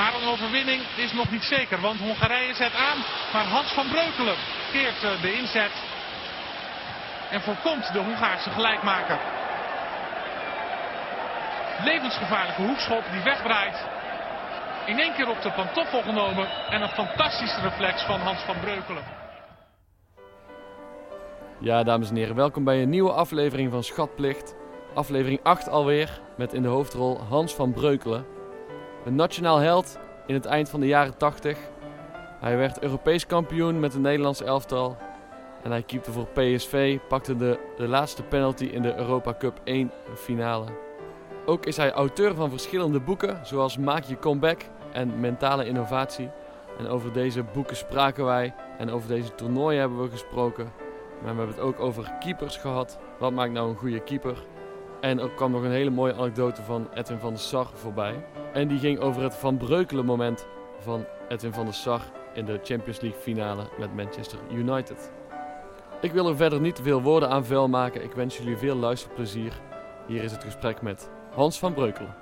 Maar een overwinning is nog niet zeker, want Hongarije zet aan. Maar Hans van Breukelen keert eh, de inzet en voorkomt de Hongaarse gelijkmaker. Levensgevaarlijke hoekschop die wegdraait. In één keer op de pantoffel genomen en een fantastische reflex van Hans van Breukelen. Ja, dames en heren, welkom bij een nieuwe aflevering van Schatplicht. Aflevering 8 alweer, met in de hoofdrol Hans van Breukelen. Een nationaal held in het eind van de jaren 80. Hij werd Europees kampioen met het Nederlands elftal. En hij keepte voor PSV, pakte de, de laatste penalty in de Europa Cup 1 finale. Ook is hij auteur van verschillende boeken, zoals Maak je comeback en Mentale innovatie. En over deze boeken spraken wij en over deze toernooien hebben we gesproken. Maar we hebben het ook over keepers gehad. Wat maakt nou een goede keeper? En er kwam nog een hele mooie anekdote van Edwin van der Sar voorbij. En die ging over het van Breukelen moment van Edwin van der Sar in de Champions League finale met Manchester United. Ik wil er verder niet veel woorden aan vuil maken. Ik wens jullie veel luisterplezier. Hier is het gesprek met Hans van Breukelen.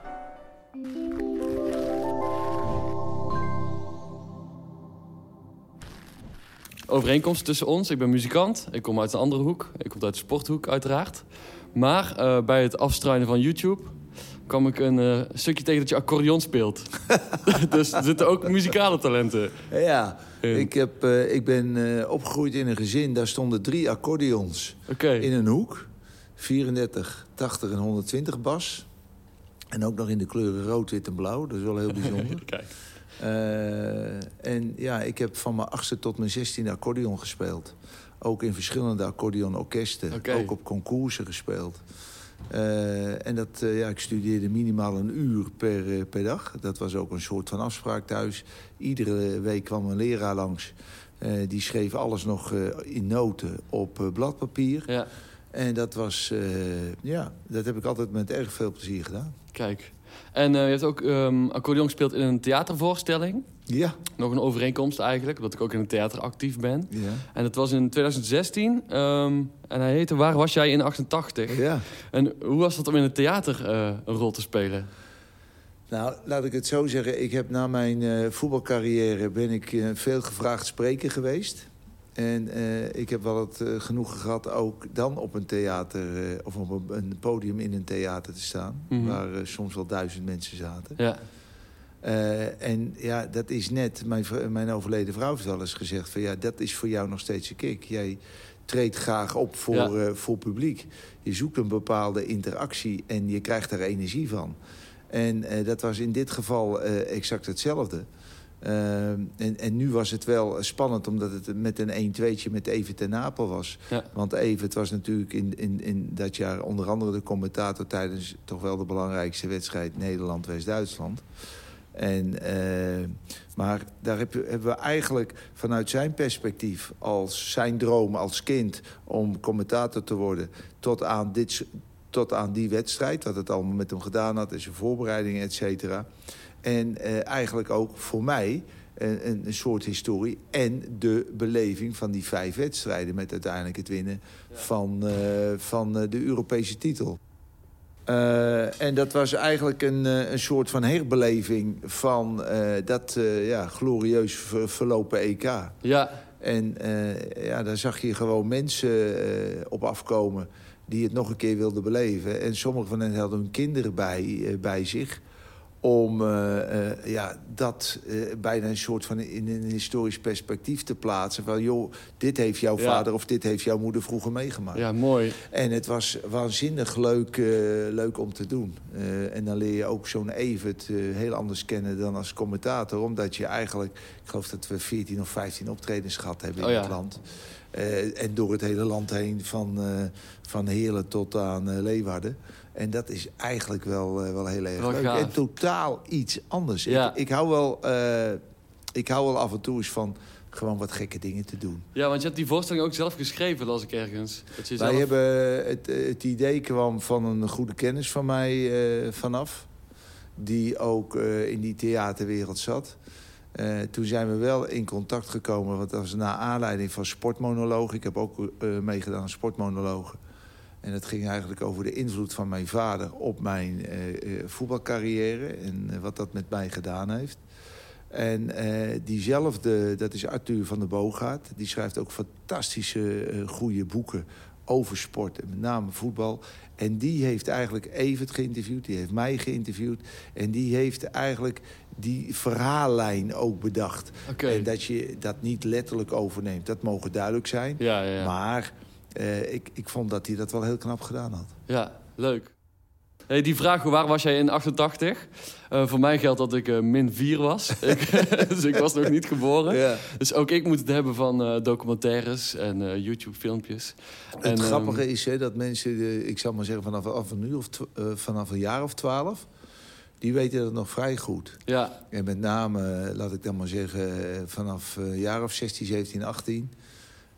Overeenkomst tussen ons. Ik ben muzikant. Ik kom uit een andere hoek. Ik kom uit de sporthoek, uiteraard. Maar uh, bij het afstruinen van YouTube kwam ik een uh, stukje tegen dat je accordeon speelt. dus er zitten ook muzikale talenten. Ja, ik, heb, uh, ik ben opgegroeid in een gezin. Daar stonden drie accordeons okay. in een hoek. 34, 80 en 120 bas. En ook nog in de kleuren rood, wit en blauw. Dat is wel heel bijzonder. Kijk. en ja, ik heb van mijn achtste tot mijn zestiende accordeon gespeeld. Ook in verschillende accordeonorkesten. Okay. Ook op concoursen gespeeld. Uh, en dat, uh, ja, ik studeerde minimaal een uur per, uh, per dag. Dat was ook een soort van afspraak thuis. Iedere week kwam een leraar langs. die schreef alles nog in noten op bladpapier. Ja. En dat was, ja, dat heb ik altijd met erg veel plezier gedaan. Kijk. En je hebt ook um, accordeon gespeeld in een theatervoorstelling. Ja. Nog een overeenkomst eigenlijk, omdat ik ook in het theater actief ben. Ja. En dat was in 2016. Um, en hij heette Waar was jij in 88? Ja. En hoe was dat om in het theater uh, een rol te spelen? Nou, laat ik het zo zeggen. Ik heb na mijn uh, voetbalcarrière ben ik uh, veel gevraagd spreker geweest. En ik heb wel het genoegen gehad ook dan op een theater... of op een podium in een theater te staan. Mhm. Mm -hmm. Waar soms wel duizend mensen zaten. Ja. Uh, en ja, dat is net, mijn, mijn overleden vrouw heeft al eens gezegd... van ja, dat is voor jou nog steeds een kick. Jij treedt graag op voor, ja. uh, voor publiek. Je zoekt een bepaalde interactie en je krijgt daar energie van. En uh, dat was in dit geval exact hetzelfde. en, en nu was het wel spannend omdat het met een 1-2'tje met Evert ten Napel was. Ja. Want Evert was natuurlijk in, in, in dat jaar onder andere de commentator... tijdens toch wel de belangrijkste wedstrijd Nederland-West-Duitsland. En, uh, maar daar heb, hebben we eigenlijk vanuit zijn perspectief... als zijn droom als kind om commentator te worden... tot aan, dit, tot aan die wedstrijd, wat het allemaal met hem gedaan had... en zijn voorbereidingen, et cetera. En uh, eigenlijk ook voor mij een, een, soort historie... en de beleving van die vijf wedstrijden... met uiteindelijk het winnen ja. van, uh, van de Europese titel. Uh, en dat was eigenlijk een, uh, een soort van herbeleving van uh, dat ja, glorieus ver verlopen EK. Ja. En ja, daar zag je gewoon mensen op afkomen die het nog een keer wilden beleven. En sommige van hen hadden hun kinderen bij, bij zich om uh, uh, ja, dat uh, bijna een soort van in een historisch perspectief te plaatsen. Van joh, dit heeft jouw Ja. vader of dit heeft jouw moeder vroeger meegemaakt. Ja, mooi. En het was waanzinnig leuk, leuk om te doen. en dan leer je ook zo'n Evert heel anders kennen dan als commentator. Omdat je eigenlijk, ik geloof dat we 14 of 15 optredens gehad hebben in Oh ja. het land. Uh, en door het hele land heen, van, uh, van Heerlen tot aan uh, Leeuwarden. En dat is eigenlijk wel, wel heel erg Wel leuk. gaaf. En totaal iets anders. Ja. Ik, ik, hou wel, ik hou wel af en toe eens van gewoon wat gekke dingen te doen. Ja, want je hebt die voorstelling ook zelf geschreven, las ik ergens. Dat je Wij zelf... hebben, het, het idee kwam van een goede kennis van mij vanaf. Die ook in die theaterwereld zat. Uh, toen zijn we wel in contact gekomen, want dat was na aanleiding van sportmonologen. Ik heb ook uh, meegedaan aan sportmonologen. En het ging eigenlijk over de invloed van mijn vader op mijn voetbalcarrière... en wat dat met mij gedaan heeft. En diezelfde, dat is Arthur van der Boogaard. Die schrijft ook fantastische, goede boeken over sport. En met name voetbal. En die heeft eigenlijk Evert geïnterviewd. Die heeft mij geïnterviewd. En die heeft eigenlijk die verhaallijn ook bedacht. En dat je dat niet letterlijk overneemt. Dat mogen duidelijk zijn. Ja, ja, ja. Maar uh, ik, ik vond dat hij dat wel heel knap gedaan had. Ja, leuk. Hey, die vraag, waar was jij in 88? Uh, voor mij geldt dat ik uh, min 4 was. dus ik was nog niet geboren. Ja. Dus ook ik moet het hebben van uh, documentaires en YouTube-filmpjes. Het en, grappige um... is hè, dat mensen, ik zal maar zeggen vanaf, vanaf, een, of vanaf een jaar of twaalf... die weten dat nog vrij goed. Ja. En met name, laat ik dan maar zeggen, vanaf een jaar of 16, 17, 18...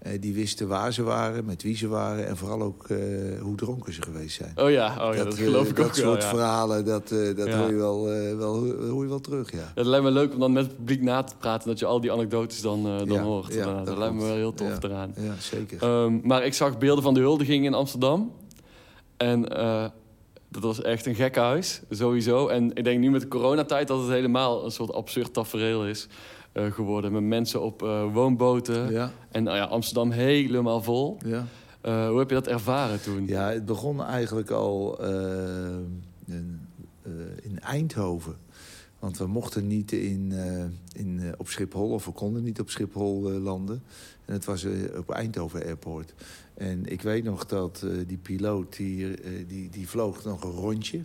Uh, die wisten waar ze waren, met wie ze waren... en vooral ook uh, hoe dronken ze geweest zijn. Oh ja, oh ja dat, dat geloof ik dat ook Dat soort verhalen, dat, dat hoor, je wel, wel, hoor je wel terug, ja. Het lijkt me leuk om dan met het publiek na te praten... dat je al die anekdotes dan, dan hoort. dat, dat lijkt me wel heel tof eraan. Ja, zeker. Um, maar ik zag beelden van de huldiging in Amsterdam. En dat was echt een gek huis, sowieso. En ik denk nu met de coronatijd dat het helemaal een soort absurd tafereel is... Uh, geworden. Met mensen op uh, woonboten. Ja. En nou ja, Amsterdam helemaal vol. Ja. Uh, hoe heb je dat ervaren toen? Ja, het begon eigenlijk al in, in, Eindhoven. Want we mochten niet in, in, op Schiphol, of we konden niet op Schiphol landen. En het was op Eindhoven Airport. En ik weet nog dat die piloot, die, die, die vloog nog een rondje.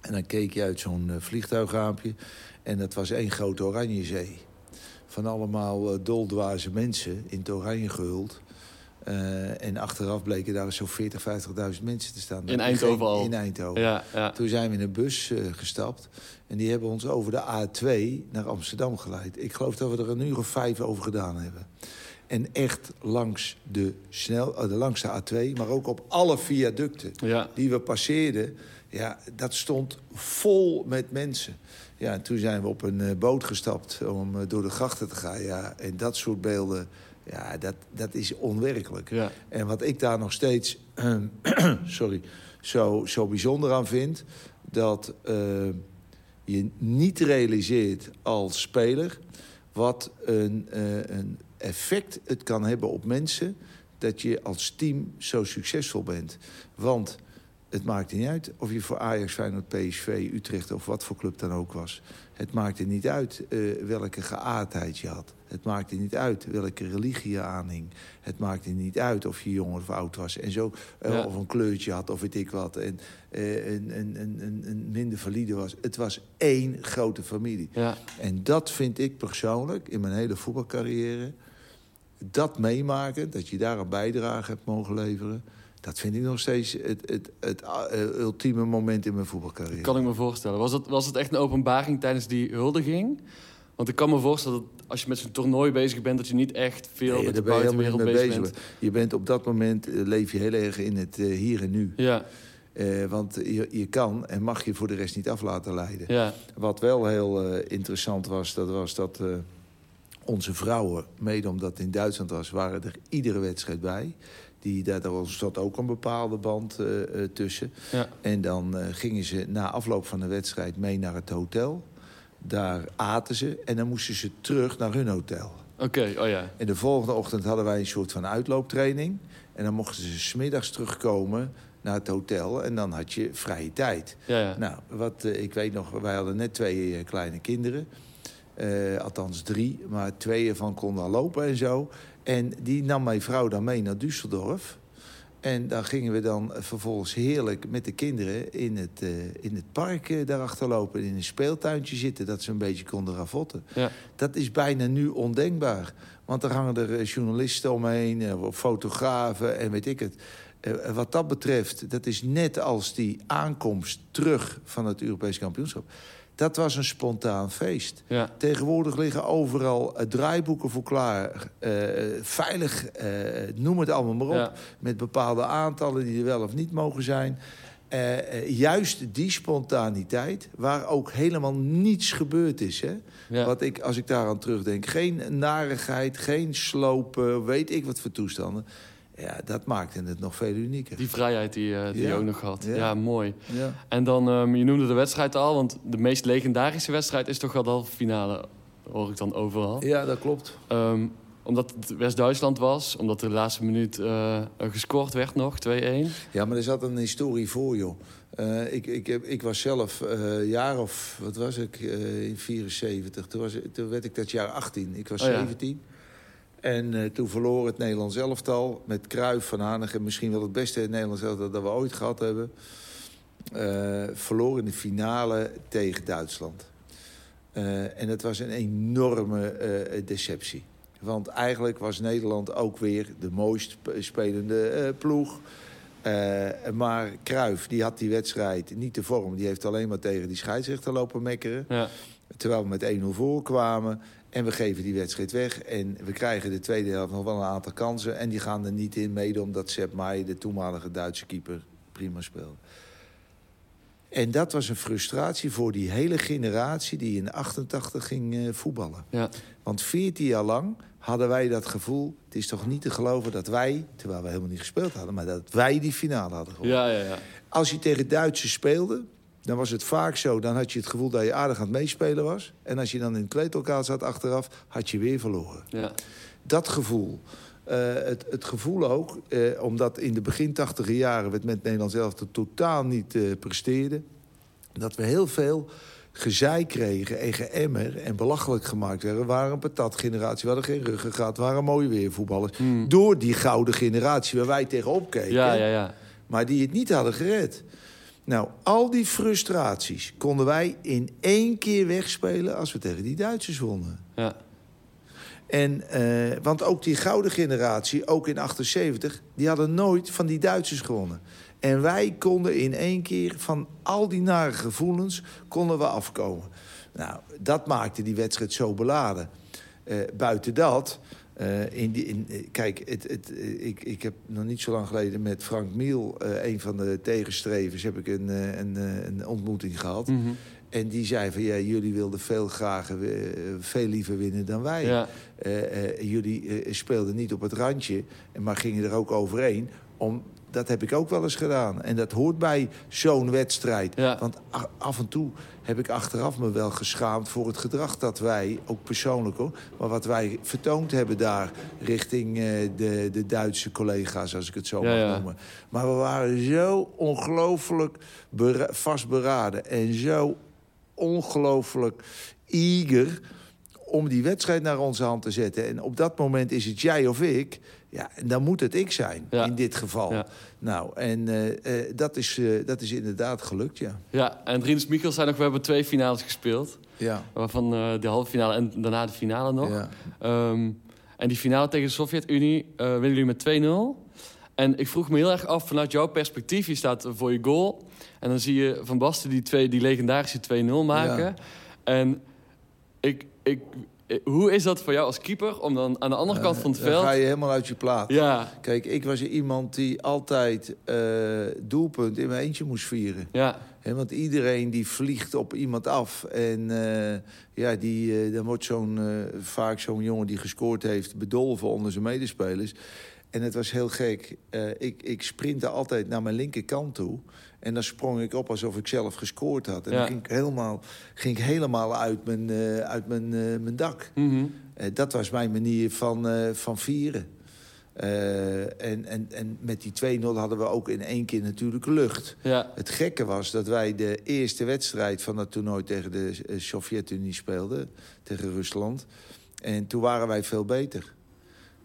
En dan keek je uit zo'n vliegtuigraampje. En dat was één grote oranje zee van allemaal uh, doldwaze mensen in het oranje gehuld. Uh, en achteraf bleken daar zo'n 40, 50.000 mensen te staan. In Eindhoven al? In Eindhoven. Ja, ja. Toen zijn we in een bus uh, gestapt. En die hebben ons over de A2 naar Amsterdam geleid. Ik geloof dat we er een uur of vijf over gedaan hebben. En echt langs de, snel, de langste A2, maar ook op alle viaducten ja. die we passeerden. Ja, dat stond vol met mensen. Ja, en toen zijn we op een uh, boot gestapt om uh, door de grachten te gaan. Ja, en dat soort beelden, ja, dat, dat is onwerkelijk. Ja. En wat ik daar nog steeds sorry, zo, zo bijzonder aan vind... dat uh, je niet realiseert als speler... wat een, een effect het kan hebben op mensen... dat je als team zo succesvol bent. Want het maakte niet uit of je voor Ajax, Feyenoord, PSV, Utrecht of wat voor club dan ook was. Het maakte niet uit uh, welke geaardheid je had. Het maakte niet uit welke religie je aanhing. Het maakte niet uit of je jong of oud was. En zo, uh, Of een kleurtje had of weet ik wat. En uh, een, een, een, een, minder valide was. Het was één grote familie. Ja. En dat vind ik persoonlijk in mijn hele voetbalcarrière... dat meemaken, dat je daar een bijdrage hebt mogen leveren dat vind ik nog steeds het, het, het, uh, ultieme moment in mijn voetbalcarrière. Kan ik me voorstellen. Was het, was het echt een openbaring tijdens die huldiging? Want ik kan me voorstellen dat als je met zo'n toernooi bezig bent... dat je niet echt veel nee, met de buitenwereld bezig, bezig bent. Je bent op dat moment, uh, leef je heel erg in het uh, hier en nu. Ja. Uh, want je, je kan en mag je voor de rest niet af laten leiden. Ja. Wat wel heel interessant was, dat was dat onze vrouwen... mede omdat het in Duitsland was, waren er iedere wedstrijd bij... Die, daar zat ook een bepaalde band uh, uh, tussen. Ja. En dan uh, gingen ze na afloop van de wedstrijd mee naar het hotel. Daar aten ze en dan moesten ze terug naar hun hotel. Oké, oh ja. En de volgende ochtend hadden wij een soort van uitlooptraining. En dan mochten ze smiddags terugkomen naar het hotel. En dan had je vrije tijd. Ja, ja. Nou, wat ik weet nog, wij hadden net twee kleine kinderen. althans drie, maar twee ervan konden al lopen en zo. En die nam mijn vrouw dan mee naar Düsseldorf. En daar gingen we dan vervolgens heerlijk met de kinderen in het, uh, in het park uh, daarachter lopen. In een speeltuintje zitten, dat ze een beetje konden ravotten. Ja. Dat is bijna nu ondenkbaar. Want er hangen er eh, journalisten omheen, uh, fotografen en weet ik het. wat dat betreft, dat is net als die aankomst terug van het Europees kampioenschap. Dat was een spontaan feest. Ja. Tegenwoordig liggen overal uh, draaiboeken voor klaar. Uh, veilig, uh, noem het allemaal maar op. Met bepaalde aantallen die er wel of niet mogen zijn. juist die spontaniteit, waar ook helemaal niets gebeurd is. Hè? Ja. Wat ik, als ik daaraan terugdenk, geen narigheid, geen slopen, weet ik wat voor toestanden. Ja, dat maakte het nog veel unieker. Die vrijheid die, uh, die Ja. je ook nog had. Ja, Ja. mooi. Ja. En dan, ehm, je noemde de wedstrijd al, want de meest legendarische wedstrijd is toch wel de halve finale, hoor ik dan overal. ja, dat klopt. Ehm, omdat het West-Duitsland was, omdat er de laatste minuut eh, gescoord werd nog, 2-1. Ja, maar er zat een historie voor, joh. Eh, ik, ik, heb, ik was zelf eh jaar of, wat was ik, eh, in 74. Toen, was, toen werd ik dat jaar 18. Ik was Oh ja. 17. En eh, toen verloor het Nederlands elftal met Kruijff van Hanegem. Misschien wel het beste Nederlands elftal dat we ooit gehad hebben. eh verloor in de finale tegen Duitsland. Eh, en het was een enorme deceptie. Want eigenlijk was Nederland ook weer de mooist sp- spelende ploeg. Maar Kruijff, die had die wedstrijd niet de vorm. Die heeft alleen maar tegen die scheidsrechter lopen mekkeren. Ja. Terwijl we met 1-0 voorkwamen. En we geven die wedstrijd weg. En we krijgen de tweede helft nog wel een aantal kansen. En die gaan er niet in, mede omdat Sepp Maier, de toenmalige Duitse keeper, prima speelde. En dat was een frustratie voor die hele generatie die in 88 ging eh, voetballen. Ja. Want 14 jaar lang hadden wij dat gevoel... het is toch niet te geloven dat wij, terwijl we helemaal niet gespeeld hadden... maar dat wij die finale hadden gewonnen. Ja, ja, ja. Als je tegen Duitsers speelde, dan was het vaak zo... dan had je het gevoel dat je aardig aan het meespelen was. En als je dan in het kleedlokaal zat achteraf, had je weer verloren. ja. Dat gevoel. Eh, het, het gevoel ook, eh, omdat in de begin tachtiger jaren... we het met Nederland zelf totaal niet eh presteerden... dat we heel veel gezeik kregen en geëmmer en belachelijk gemaakt werden. We waren een patatgeneratie, we hadden geen ruggen gehad... we waren mooie weervoetballers. Door die gouden generatie waar wij tegenop keken... Hmm. Ja, ja, ja. maar die het niet hadden gered. Nou, al die frustraties konden wij in één keer wegspelen... als we tegen die Duitsers wonnen. ja. En, eh, want ook die gouden generatie, ook in 78... die hadden nooit van die Duitsers gewonnen. En wij konden in één keer van al die nare gevoelens... konden we afkomen. Nou, dat maakte die wedstrijd zo beladen. Eh, buiten dat... eh, in die, in, eh, kijk, het, het, eh, ik, ik heb nog niet zo lang geleden met Frank Miel... eh, een van de tegenstrevers, heb ik een, een, een ontmoeting gehad. Mhm. En die zei van, ja, jullie wilden veel graag, veel liever winnen dan wij. Ja. Jullie speelden niet op het randje, maar gingen er ook overheen. Om, dat heb ik ook wel eens gedaan. En dat hoort bij zo'n wedstrijd. Ja. Want af en toe heb ik achteraf me wel geschaamd voor het gedrag dat wij, ook persoonlijk hoor, maar wat wij vertoond hebben daar richting eh, de, de Duitse collega's, als ik het zo Ja, mag ja. noemen. Maar we waren zo ongelooflijk bera- vastberaden en zo ongelooflijk eager om die wedstrijd naar onze hand te zetten. En op dat moment is het jij of ik. Ja, en dan moet het ik zijn, Ja. in dit geval. Ja. Nou, en eh, eh, dat, is, eh, dat is inderdaad gelukt, ja. Ja, en Rinus Michels zei nog, we hebben twee finales gespeeld. Ja, Waarvan de halve finale en daarna de finale nog. ja. Ehm, en die finale tegen de Sovjet-Unie winnen jullie met 2-0. En ik vroeg me heel erg af, vanuit jouw perspectief, je staat voor je goal. En dan zie je Van Basten die, twee, die legendarische 2-0 maken. Ja. En ik, ik- hoe is dat voor jou als keeper om dan aan de andere kant van het Eh, Dan veld... ga je helemaal uit je plaat. Ja, Kijk, ik was iemand die altijd eh, doelpunt in mijn eentje moest vieren. ja, want iedereen die vliegt op iemand af. En eh, ja, die, eh, dan wordt zo'n, eh, vaak zo'n jongen die gescoord heeft... bedolven onder zijn medespelers. En het was heel gek. Eh, ik, ik sprintte altijd naar mijn linkerkant toe. En dan sprong ik op alsof ik zelf gescoord had. En Ja. dan ging ik helemaal, ging ik helemaal uit mijn, eh, uit mijn, eh, mijn dak. mhm. Eh, dat was mijn manier van, van vieren. En, en, en met die 2-0 hadden we ook in één keer natuurlijk lucht. ja, Het gekke was dat wij de eerste wedstrijd van het toernooi tegen de Sovjet-Unie speelden. Tegen Rusland. En toen waren wij veel beter.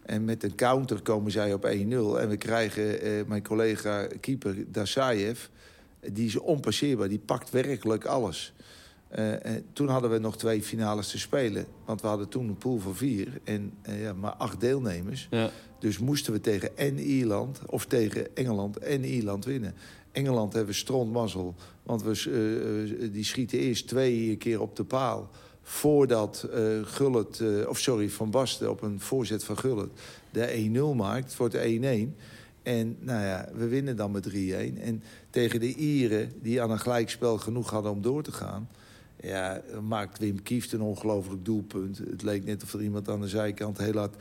En met een counter komen zij op 1-0. En we krijgen eh, mijn collega keeper Dasayev. Die is onpasseerbaar. Die pakt werkelijk alles. Eh, en toen hadden we nog twee finales te spelen. Want we hadden toen een pool van vier. En eh, ja, maar acht deelnemers. ja, Dus moesten we tegen en Ierland, of tegen Engeland en Ierland winnen. Engeland hebben we strontmazzel. Want we, eh, eh, die schieten eerst twee keer op de paal. Voordat eh Gullit, eh, of sorry, Van Basten op een voorzet van Gullit de 1-0 maakt. Het wordt 1-1. En nou ja, we winnen dan met 3-1. En tegen de Ieren, die aan een gelijkspel genoeg hadden om door te gaan... Ja, maakt Wim Kieft een ongelooflijk doelpunt. Het leek net of er iemand aan de zijkant heel hard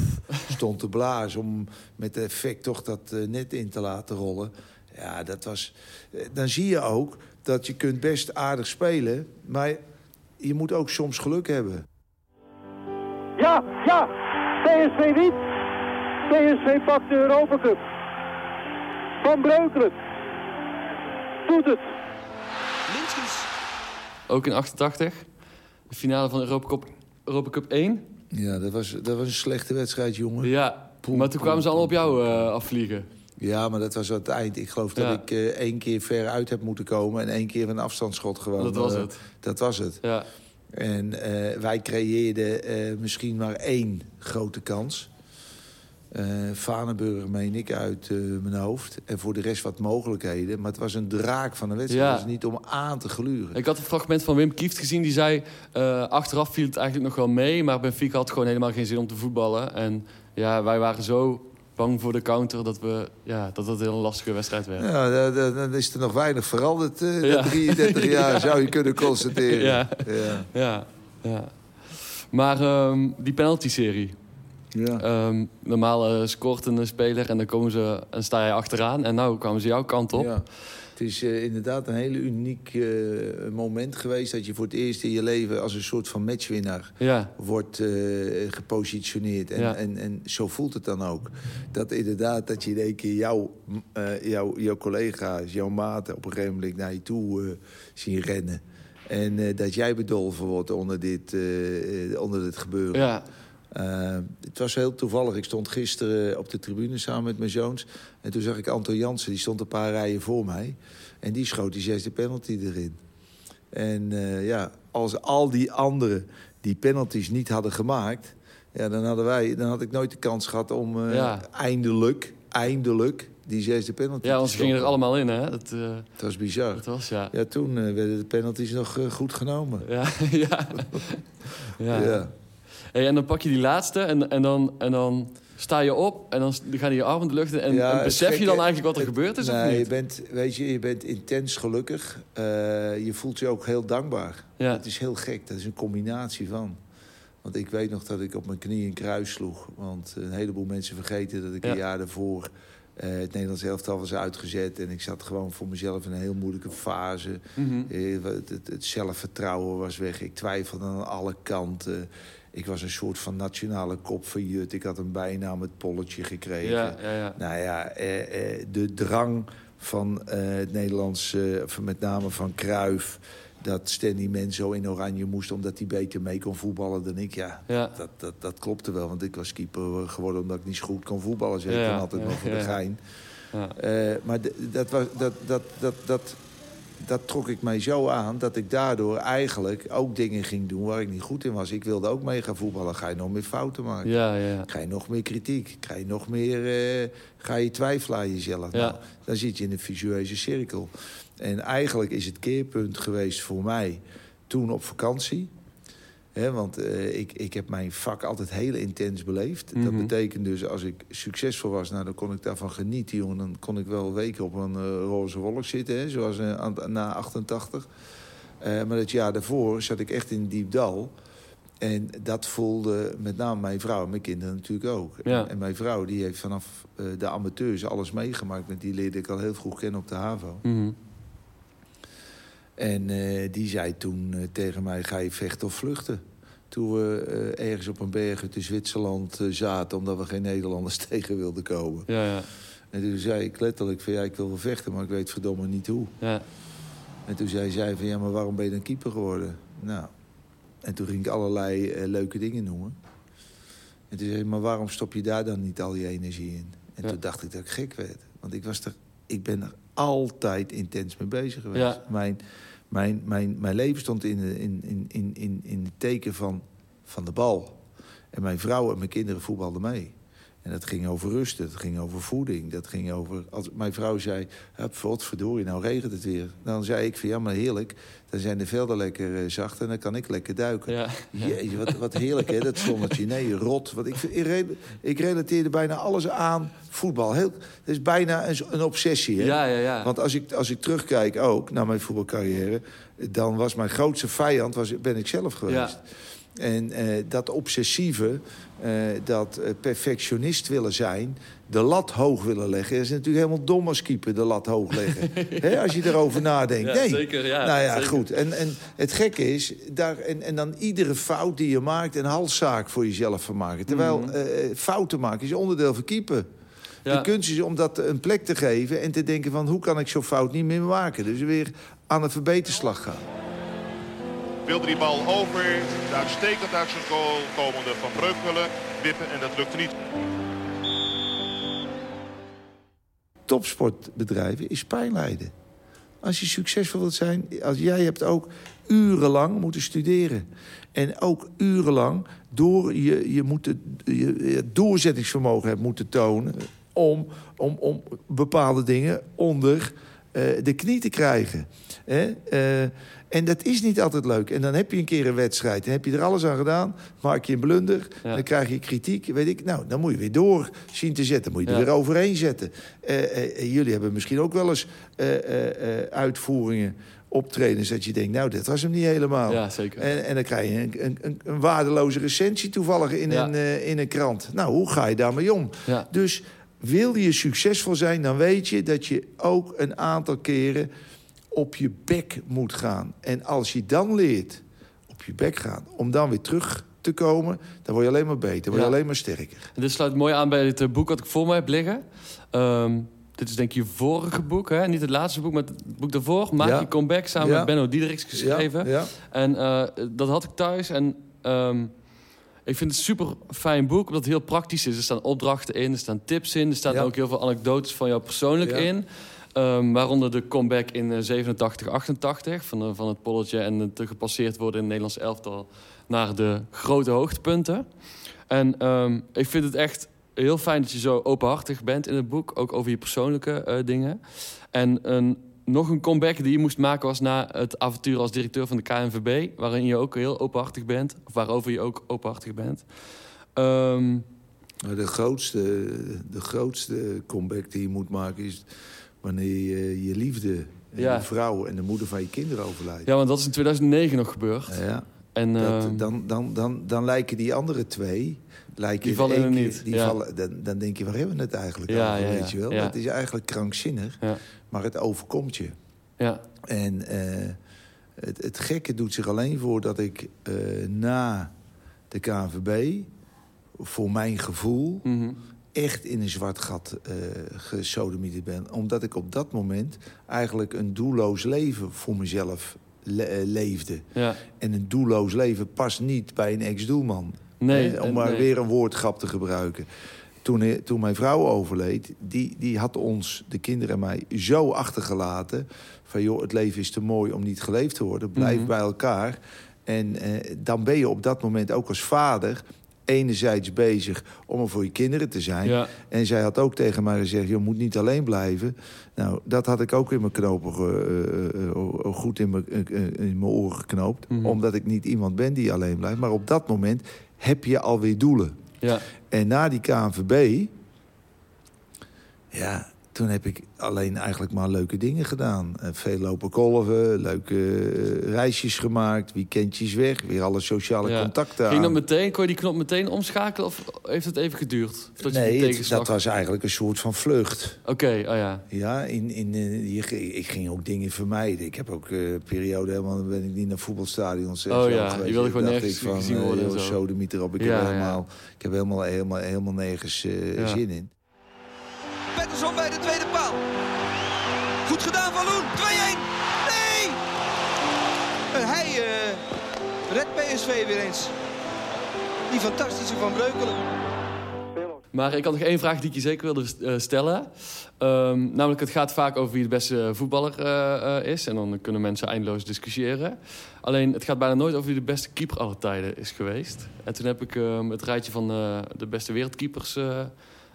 stond te blazen... om met effect toch dat uh, net in te laten rollen. Ja, dat was... Eh, dan zie je ook dat je kunt best aardig spelen... maar je moet ook soms geluk hebben. Ja, ja, PSV wint. PSV pakt de Europa Cup. Van Breukelen. Doet het. Linksjes. Ook in 88. De finale van de Europa Cup, Europa Cup 1. Ja, dat was, dat was een slechte wedstrijd, jongen. Ja, maar toen kwamen ze allemaal op jou uh, afvliegen. Ja, maar dat was aan het eind. Ik geloof dat ik uh, één keer ver uit heb moeten komen... en één keer een afstandsschot gewoon. Dat was het. Uh, dat was het. Ja. En wij creëerden misschien maar één grote kans. Uh, Vanenburg meen ik uit uh, mijn hoofd. En voor de rest wat mogelijkheden. Maar het was een draak van een wedstrijd. Ja. Was niet om aan te gluren. Ik had een fragment van Wim Kieft gezien. Die zei, uh, achteraf viel het eigenlijk nog wel mee. Maar Benfica had gewoon helemaal geen zin om te voetballen. En ja, wij waren zo bang voor de counter... dat we, ja, dat het een heel lastige wedstrijd werd. Ja, dan is er nog weinig veranderd. Ja. 33 jaar zou je kunnen constateren. Ja, ja. ja, ja. Maar um, die penalty-serie... Ja. Um, normaal uh, scoort een speler en dan komen ze en sta je achteraan. En nou kwamen ze jouw kant op. Ja. Het is uh, inderdaad een hele uniek uh, moment geweest... dat je voor het eerst in je leven als een soort van matchwinnaar ja. wordt gepositioneerd. En, ja. en, en zo voelt het dan ook. Dat inderdaad dat je in één keer jouw, jouw, jouw collega's, jouw maten... op een gegeven moment naar je toe zien rennen. En dat jij bedolven wordt onder dit, onder dit gebeuren. Ja. Uh, het was heel toevallig. Ik stond gisteren op de tribune samen met mijn zoons. En toen zag ik Anton Jansen, die stond een paar rijen voor mij. En die schoot die zesde penalty erin. En uh, ja, als al die anderen die penalties niet hadden gemaakt... Ja, dan, hadden wij, dan had ik nooit de kans gehad om uh, ja. eindelijk, eindelijk die zesde penalty Ja, want ze gingen er allemaal in, hè? Dat, uh, dat was bizar. Dat was, ja. Ja, toen werden de penalties nog goed genomen. Ja, ja. ja. ja. Hey, en dan pak je die laatste en, en, dan, en dan sta je op en dan gaan je armen in de lucht. En, ja, en besef je dan eigenlijk wat er het, gebeurd is nee, of niet? Je bent, weet je, je bent intens gelukkig. Uh, je voelt je ook heel dankbaar. Ja. Het is heel gek, dat is een combinatie van. Want ik weet nog dat ik op mijn knie een kruis sloeg. Want een heleboel mensen vergeten dat ik Ja. een jaar daarvoor... Uh, het Nederlands elftal was uitgezet. En ik zat gewoon voor mezelf in een heel moeilijke fase. Mhm. Uh, het, het, het zelfvertrouwen was weg. Ik twijfelde aan alle kanten. Ik was een soort van nationale kop verjut. Ik had een bijnaam het polletje gekregen. Ja, ja, ja. Nou ja, eh, eh, de drang van eh, het Nederlands, met name van Cruijff... dat Stanley Menzo in oranje moest omdat hij beter mee kon voetballen dan ik. Ja, Ja. Dat, dat, dat klopte wel, want ik was keeper geworden... omdat ik niet zo goed kon voetballen, zeg ik dan altijd nog voor de gein. Ja. Eh, maar dat, was, dat, dat, dat, dat, dat trok ik mij zo aan dat ik daardoor eigenlijk ook dingen ging doen waar ik niet goed in was. Ik wilde ook mee gaan voetballen. Ga je nog meer fouten maken? Ja, ja. Krijg je nog meer kritiek? Krijg je nog meer... eh, ga je twijfelen aan jezelf? Ja. Nou, dan zit je in een visueuze cirkel. En eigenlijk is het keerpunt geweest voor mij toen op vakantie. Want eh, ik, ik heb mijn vak altijd heel intens beleefd. Dat Mhm. betekent dus als ik succesvol was, nou, dan kon ik daarvan genieten. Jongen. Dan kon ik wel weken op een eh, roze wolk zitten, hè, zoals eh, na 88. Eh, maar het jaar daarvoor zat ik echt in diep dal. En dat voelde met name mijn vrouw en mijn kinderen natuurlijk ook. Ja. En mijn vrouw die heeft vanaf de amateurs alles meegemaakt. Met die leerde ik al heel vroeg kennen op de HAVO. Mhm. En eh, die zei toen eh, tegen mij, ga je vechten of vluchten? Toen we eh, ergens op een berg uit Zwitserland zaten... omdat we geen Nederlanders tegen wilden komen. Ja, ja. En toen zei ik letterlijk van, ja, ik wil wel vechten... maar ik weet verdomme niet hoe. Ja. En toen zei zij van, ja, maar waarom ben je dan keeper geworden? Nou, en toen ging ik allerlei leuke dingen noemen. En toen zei maar waarom stop je daar dan niet al je energie in? En toen dacht ik dat ik gek werd. Want ik, was er, ik ben er altijd intens mee bezig geweest. Ja. Mijn, mijn, mijn, mijn leven stond in, in, in, in, in, in het teken van, van de bal. En mijn vrouw en mijn kinderen voetbalden mee. En dat ging over rust, dat ging over voeding, dat ging over... Als mijn vrouw zei, wat verdorie, nou regent het weer. Dan zei ik van, ja, maar heerlijk. Dan zijn de velden lekker uh, zacht en dan kan ik lekker duiken. Ja. Jeetje, wat, wat heerlijk, hè, dat zonnetje. Nee, rot. Want ik, ik, ik relateerde bijna alles aan voetbal. Heel, dat is bijna een, een obsessie, hè? Ja, ja, ja. Want als ik, als ik terugkijk ook naar mijn voetbalcarrière... dan was mijn grootste vijand, was, ben ik zelf geweest. Ja. En uh, dat obsessieve, uh, dat uh, perfectionist willen zijn... de lat hoog willen leggen... is natuurlijk helemaal dom als keeper, de lat hoog leggen. He, als je erover nadenkt. Ja, nee. Zeker, ja, nou ja, zeker. goed. En, en het gekke is, daar, en, en dan iedere fout die je maakt... een halszaak voor jezelf van maken. Terwijl mm -hmm. fouten maken is onderdeel van keeper. De kunst is om dat een plek te geven... en te denken van, hoe kan ik zo'n fout niet meer maken? Dus weer aan een verbeterslag gaan. Wilde die bal over, de uitstekend uit zijn goal komende van Breukelen wippen en dat lukte niet. Topsportbedrijven is pijn lijden. Als je succesvol wilt zijn, als jij hebt ook urenlang moeten studeren. En ook urenlang door je, je, moet je, doorzettingsvermogen hebt moeten tonen... om, om, om bepaalde dingen onder uh, de knie te krijgen. Uh, en dat is niet altijd leuk. En dan heb je een keer een wedstrijd. En heb je er alles aan gedaan. Maak je een blunder. Ja. Dan krijg je kritiek. Weet ik. Nou, dan moet je weer door zien te zetten. Moet je er ja. weer overheen zetten. Uh, uh, jullie hebben misschien ook wel eens uh, uitvoeringen optredens dat je denkt, nou, dit was hem niet helemaal. Ja, zeker. En, en dan krijg je een, een, een waardeloze recensie toevallig in, ja. een, in een krant. Nou, hoe ga je daarmee om? Ja. Dus wil je succesvol zijn, dan weet je dat je ook een aantal keren op je bek moet gaan. En als je dan leert op je bek gaan, om dan weer terug te komen... dan word je alleen maar beter, word je ja. alleen maar sterker. En dit sluit mooi aan bij het boek wat ik voor me heb liggen. Um, dit is denk ik je vorige boek, hè? niet het laatste boek, maar het boek daarvoor. Maak ja. je comeback samen ja. met Benno Diederiks geschreven. Ja. En uh, dat had ik thuis en... Um, ik vind het een super fijn boek, omdat het heel praktisch is. Er staan opdrachten in, er staan tips in... er staan ook heel veel anekdotes van jou persoonlijk in... Um, waaronder de comeback in uh, 87, 88 van, uh, van het polletje... en het gepasseerd worden in het Nederlands elftal naar de grote hoogtepunten. En um, ik vind het echt heel fijn dat je zo openhartig bent in het boek. Ook over je persoonlijke uh, dingen. En een, nog een comeback die je moest maken was na het avontuur als directeur van de KNVB... waarin je ook heel openhartig bent, of waarover je ook openhartig bent. Um, de, grootste, de grootste comeback die je moet maken is wanneer je je liefde, en ja. je vrouw en de moeder van je kinderen overlijdt. Ja, want dat is in 2009 nog gebeurd. Ja. En, dat, uh, dan, dan, dan, dan lijken die andere twee... Lijken die vallen er keer, niet. Die ja. vallen, dan, dan denk je, waar hebben we het eigenlijk ja, over, weet je wel? Het is eigenlijk krankzinnig, maar het overkomt je. Ja. En uh, het, het gekke doet zich alleen voor dat ik uh, na de KNVB... voor mijn gevoel... Mhm. Mm -hmm echt in een zwart gat uh, gesodemieterd ben. Omdat ik op dat moment eigenlijk een doelloos leven voor mezelf le uh, leefde. Ja. En een doelloos leven past niet bij een ex-doelman. Nee, eh, om maar nee. weer een woordgrap te gebruiken. Toen, toen mijn vrouw overleed, die, die had ons, de kinderen en mij, zo achtergelaten... van joh, het leven is te mooi om niet geleefd te worden. Blijf Mhm. bij elkaar. En dan ben je op dat moment ook als vader enerzijds bezig om er voor je kinderen te zijn. Ja. En zij had ook tegen mij gezegd, je moet niet alleen blijven. Nou, dat had ik ook in mijn knopen uh, uh, goed in mijn, in mijn oren geknoopt. Mhm. Omdat ik niet iemand ben die alleen blijft. Maar op dat moment heb je alweer doelen. Ja. En na die KNVB... Ja, toen heb ik alleen eigenlijk maar leuke dingen gedaan. Uh, veel lopen kolven, leuke uh, reisjes gemaakt, weekendjes weg. Weer alle sociale ja. contacten Ging dat aan. meteen, kon je die knop meteen omschakelen of heeft het even geduurd? Dat nee, je het, dat was eigenlijk een soort van vlucht. Oké, okay, oh ja. Ja, in, in, uh, je, ik ging ook dingen vermijden. Ik heb ook een periode helemaal ben ik niet naar voetbalstadions. Oh ja, geweest. je wilde gewoon nergens van, gezien worden. Uh, zo de op. Ik ja, heb helemaal, ja. ik heb helemaal, helemaal, helemaal nergens zin in. Pettersson bij de tweede paal. Goed gedaan van Loen. 2-1. Nee! En hij uh, redt PSV weer eens. Die fantastische Van Breukelen. Maar ik had nog één vraag die ik je zeker wilde eh, stellen. Ehm, namelijk, het gaat vaak over wie de beste voetballer eh, is. En dan kunnen mensen eindeloos discussiëren. Alleen, het gaat bijna nooit over wie de beste keeper aller tijden is geweest. En toen heb ik ehm, het rijtje van de beste wereldkeepers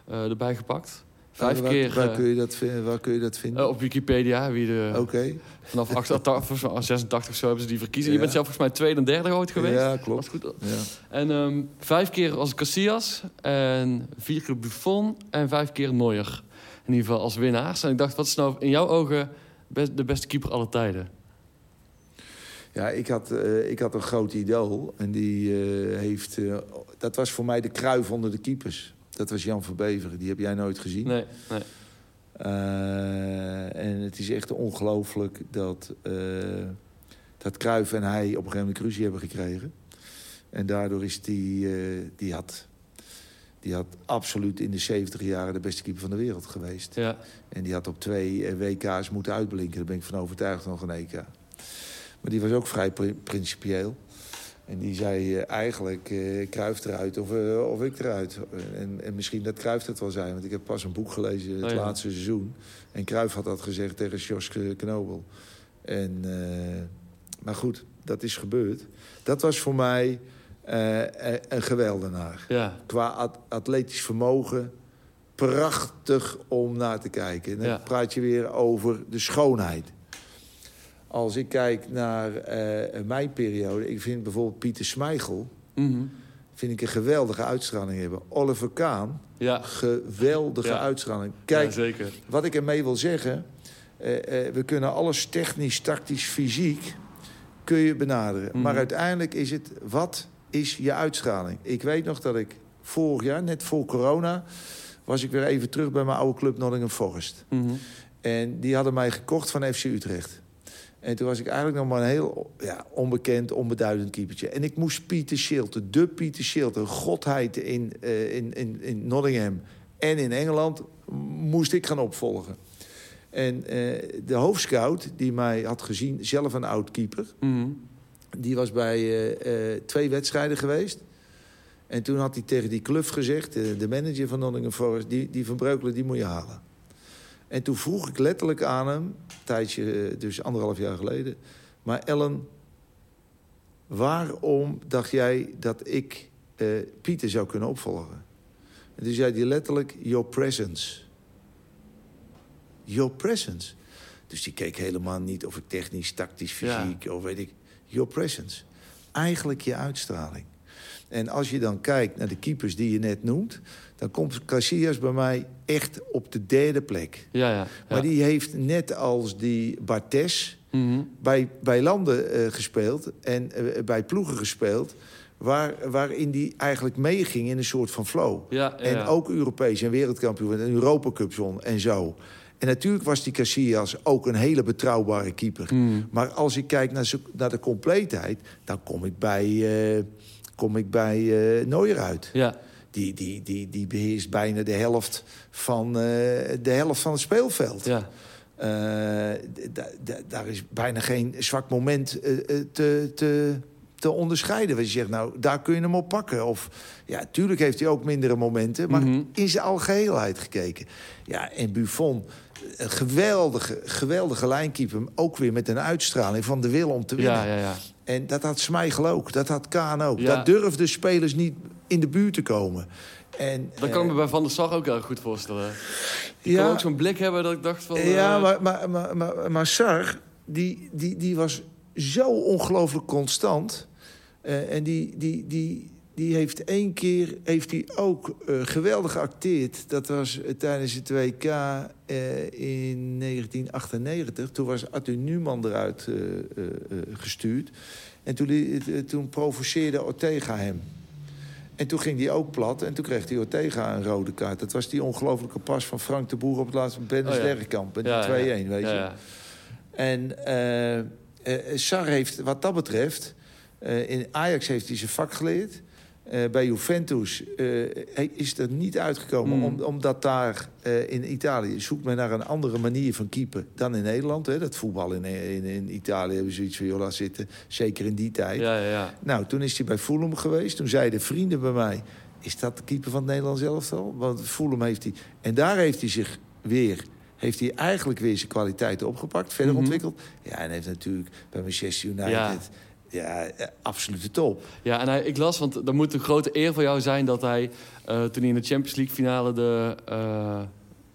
erbij gepakt. Vijf waar, keer Waar, eh, kun je dat, waar kun je dat vinden? eh, op Wikipedia. Wie de. Vanaf 88, of 86 of zo hebben ze die verkiezing. Je bent zelf volgens mij tweede en derde ooit geweest. Ja, klopt. goed Ja. En ehm, vijf keer als Casillas en vier keer Buffon en vijf keer Neuer. In ieder geval als winnaars. En ik dacht, wat is nou in jouw ogen de beste keeper aller tijden? Ja, ik had, eh, ik had een groot idool. En die heeft... dat was voor mij de kruif onder de keepers. Dat was Jan van Beveren. Die heb jij nooit gezien. Nee, nee. Eh, en het is echt ongelooflijk dat, eh dat Cruijff en hij op een gegeven moment ruzie hebben gekregen. En daardoor is die, eh, die had... Die had absoluut in de 70 jaren de beste keeper van de wereld geweest. Ja, En die had op twee WK's moeten uitblinken. Daar ben ik van overtuigd nog een EK. Maar die was ook vrij pri- principieel. En die zei eh, eigenlijk, eh Cruijff eruit of, eh, of ik eruit. En, en misschien dat Cruijff het wel zijn. Want ik heb pas een boek gelezen, het Oh ja. laatste seizoen. En Cruijff had dat gezegd tegen Jos Knobel. En, maar goed, dat is gebeurd. Dat was voor mij eh, een geweldenaar. ja, Qua at- atletisch vermogen, prachtig om naar te kijken. En dan Ja. praat je weer over de schoonheid. Als ik kijk naar eh, mijn periode... ik vind bijvoorbeeld Pieter Smeichel... Mhm. vind ik een geweldige uitstraling hebben. Oliver Kaan, ja. geweldige Ja. uitstraling. Kijk, zeker. wat ik ermee wil zeggen... eh, eh, we kunnen alles technisch, tactisch, fysiek... kun je benaderen. Mhm. Maar uiteindelijk is het... wat is je uitstraling? Ik weet nog dat ik vorig jaar, net voor corona... was ik weer even terug bij mijn oude club Nottingham Forest. Mhm. En die hadden mij gekocht van FC Utrecht. En toen was ik eigenlijk nog maar een heel ja, onbekend, onbeduidend keepertje. En ik moest Pieter Shilton, de Pieter Shilton, godheid in, eh, in, in, in Nottingham en in Engeland, moest ik gaan opvolgen. En eh, de hoofdscout, die mij had gezien, zelf een oud keeper... Mhm. die was bij eh, twee wedstrijden geweest. En toen had hij tegen die club gezegd, de manager van Nottingham Forest... die, die van Breukelen, die moet je halen. En toen vroeg ik letterlijk aan hem, een tijdje, eh, dus anderhalf jaar geleden... maar Ellen, waarom dacht jij dat ik eh, Pieter zou kunnen opvolgen? En toen zei hij letterlijk, your presence. Your presence. Dus die keek helemaal niet of ik technisch, tactisch, Ja. fysiek... of weet ik, your presence. Eigenlijk je uitstraling. En als je dan kijkt naar de keepers die je net noemt... dan komt Casillas bij mij echt op de derde plek. Ja, ja. Maar die heeft net als die Bartes Mhm. bij, bij landen eh, gespeeld en eh, bij ploegen gespeeld... Waar, waarin die eigenlijk meeging in een soort van flow. Ja, En ook Europees en wereldkampioen en Europa Cup en zo. En natuurlijk was die Casillas ook een hele betrouwbare keeper. Mm. Maar als ik kijk naar, naar de compleetheid... dan kom ik bij, eh kom ik bij Neuer uit. Ja, Die, die, die, die beheerst bijna de helft van, eh, de helft van het speelveld. ja. Eh, daar is bijna geen zwak moment eh, te, te, te onderscheiden. Waar je zegt, nou, daar kun je hem op pakken. Of, ja, tuurlijk heeft hij ook mindere momenten. Maar Mhm. in zijn algeheelheid gekeken. Ja, en Buffon, een geweldige, geweldige lijnkeeper. Ook weer met een uitstraling van de wil om te winnen. Ja, ja, ja. En dat had Smeichel ook. Dat had Kaan ook. Ja. Daar durfden spelers niet in de buurt te komen. En, Dat kan ik eh, me bij Van der Sar ook heel erg goed voorstellen. Die Ja. kon ook zo'n blik hebben dat ik dacht van... Ja, eh, maar, maar, maar, maar, maar Sar, die, die, die was zo ongelooflijk constant. Eh, en die, die, die, die heeft één keer heeft hij ook eh, geweldig geacteerd. Dat was eh, tijdens het WK eh, in 1998. Toen was Arthur Newman eruit eh, eh, eh, gestuurd. En toen, die- eh, toen provoceerde Ortega hem. En toen ging hij ook plat en toen kreeg hij Ortega een rode kaart. Dat was die ongelofelijke pas van Frank de Boer op het laatste Bennis Oh ja. Ja, die ja. 2-1, weet je. En eh, eh, Sar heeft wat dat betreft... eh, in Ajax heeft hij zijn vak geleerd. Eh, bij Juventus eh, is er niet uitgekomen. Mm. Om, omdat daar eh, in Italië zoekt men naar een andere manier van keeper dan in Nederland. Hè. Dat voetbal in, in, in Italië hebben zoiets van... joh, laat zitten. Zeker in die tijd. Ja, ja, ja. Nou, toen is hij bij Fulham geweest. Toen zeiden vrienden bij mij... is dat de keeper van het Nederlands elftal? Want Fulham heeft hij... En daar heeft hij zich weer... Heeft hij eigenlijk weer zijn kwaliteiten opgepakt, verder Mhm. ontwikkeld. Ja, en heeft natuurlijk bij Manchester United... Ja. Eh, absolute top. Ja, en hij, ik las, want dat moet een grote eer voor jou zijn... dat hij, eh, toen hij in de Champions League finale de, eh,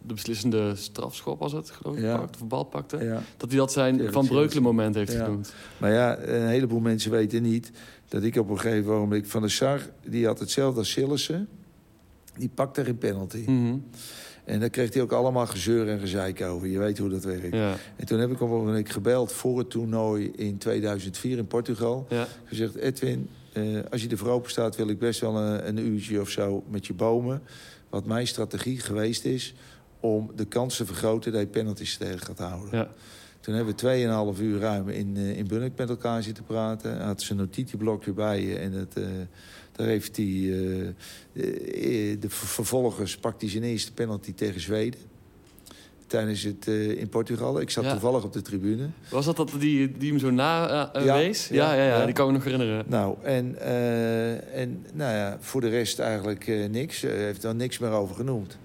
de beslissende strafschop was het, geloof ik, Ja. pakte, of een bal pakte... Ja. dat hij dat zijn Van. Breukelen moment heeft Ja. genoemd. Maar ja, een heleboel mensen weten niet dat ik op een gegeven moment van de Sar, die had hetzelfde als Sillissen. Die pakte geen penalty. Mhm. En daar kreeg hij ook allemaal gezeur en gezeik over. Je weet hoe dat werkt. Ja, En toen heb ik hem een week gebeld voor het toernooi in 2004 in Portugal. ja. Gezegd, Edwin, eh, als je er voor open staat... wil ik best wel een, een uurtje of zo met je bomen. Wat mijn strategie geweest is om de kans te vergroten... dat je penalties tegen gaat houden. ja. Toen hebben we 2,5 uur ruim in, eh, in Bunnik met elkaar zitten praten. Hij had zijn notitieblokje bij je. En het, eh, daar heeft hij... eh, eh, de ver- vervolgens pakt hij zijn eerste penalty tegen Zweden. Tijdens het eh, in Portugal. Ik zat Ja. toevallig op de tribune. Was dat dat die, die hem zo na Ja, wees? ja, Ja, ja, die kan ik me nog herinneren. Nou, en, en nou ja, voor de rest eigenlijk niks. Hij heeft er niks meer over genoemd.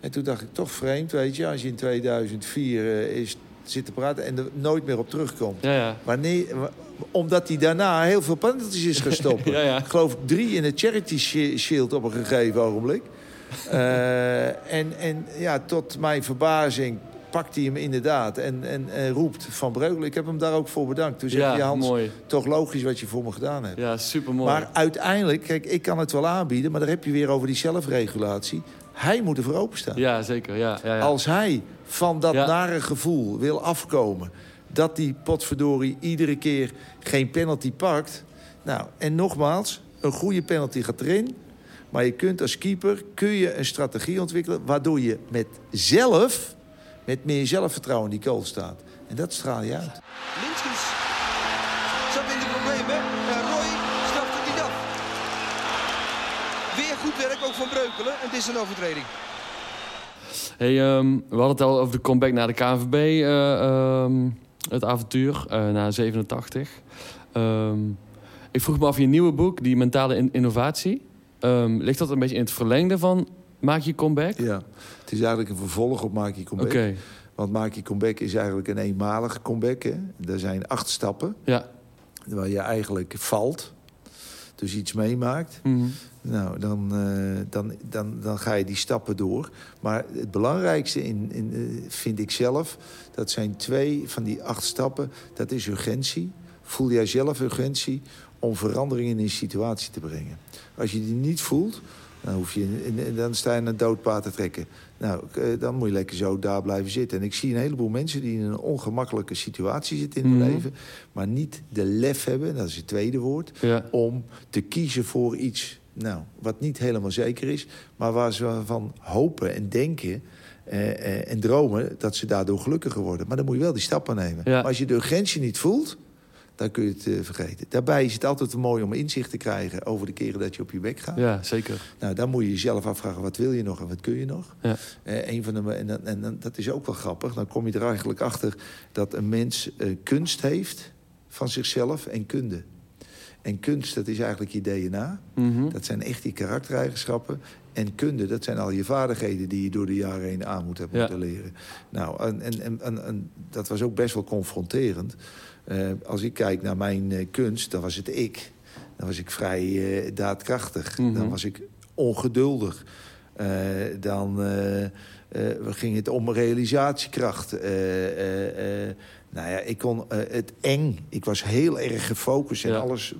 En toen dacht ik, toch vreemd, weet je... als je in 2004 eh, is zitten praten en er nooit meer op terugkomt. Ja, ja. Wanneer, wa- omdat hij daarna heel veel penalties is stoppen. Ja. Ik geloof drie in het Charity Shi- Shield op een gegeven ogenblik. Eh, en, en ja, tot mijn verbazing pakt hij hem inderdaad en, en, en roept Van Breugel. Ik heb hem daar ook voor bedankt. Toen zei hij, Ja, Hans, mooi. toch logisch wat je voor me gedaan hebt. Ja, super mooi. Maar uiteindelijk, kijk, ik kan het wel aanbieden... maar daar heb je weer over die zelfregulatie. Hij moet er voor openstaan. Ja, zeker. Ja, ja, ja. Als hij van dat Ja. nare gevoel wil afkomen... dat die potverdorie iedere keer geen penalty pakt... Nou, en nogmaals, een goede penalty gaat erin... maar je kunt als keeper kun je een strategie ontwikkelen... waardoor je met zelf, met meer zelfvertrouwen in die goal staat. En dat straal je uit. Linskens zat in de problemen. Roy straft het niet af. Weer goed werk van Breukelen. En dit is een overtreding. Hey, ehm, we hadden het al over de comeback naar de KNVB. eh, ehm, het avontuur eh na 87. Ehm, ik vroeg me af, je nieuwe boek, die mentale in- innovatie... ehm, ligt dat een beetje in het verlengde van Maak je comeback? Ja, het is eigenlijk een vervolg op Maak je comeback. Oké, Want Maak je comeback is eigenlijk een eenmalige comeback. Hè? Er zijn acht stappen ja. waar je eigenlijk valt. Dus iets meemaakt. Mhm. Nou, dan, eh, dan, dan, dan ga je die stappen door. Maar het belangrijkste in, in, eh, vind ik zelf... dat zijn twee van die acht stappen. Dat is urgentie. Voel jij zelf urgentie om veranderingen in een situatie te brengen. Als je die niet voelt, dan, hoef je, dan sta je een doodpaard te trekken. Nou, eh, dan moet je lekker zo daar blijven zitten. En ik zie een heleboel mensen die in een ongemakkelijke situatie zitten in hun Mhm. leven... maar niet de lef hebben, dat is het tweede woord ja. om te kiezen voor iets nou, wat niet helemaal zeker is... maar waar ze van hopen en denken eh, eh, en dromen... dat ze daardoor gelukkiger worden. Maar dan moet je wel die stappen nemen. Ja. Maar als je de urgentie niet voelt, dan kun je het eh, vergeten. Daarbij is het altijd mooi om inzicht te krijgen... over de keren dat je op je bek gaat. ja, zeker. Nou, dan moet je jezelf afvragen, wat wil je nog en wat kun je nog? Ja. Eh, een van de, en, en, dat is ook wel grappig. Dan kom je er eigenlijk achter dat een mens eh, kunst heeft van zichzelf en kunde. En kunst, dat is eigenlijk je DNA. Mhm. Dat zijn echt die karaktereigenschappen. En kunde, dat zijn al je vaardigheden die je door de jaren heen aan moet hebben Ja. moeten leren. Nou, en, en- en dat was ook best wel confronterend. Eh, als ik kijk naar mijn eh, kunst, dan was het ik. Dan was ik vrij eh, daadkrachtig. Mhm. Dan was ik ongeduldig. Dan ging het om realisatiekracht. Nou ja, ik kon het eng. Ik was heel erg gefocust en Ja. alles.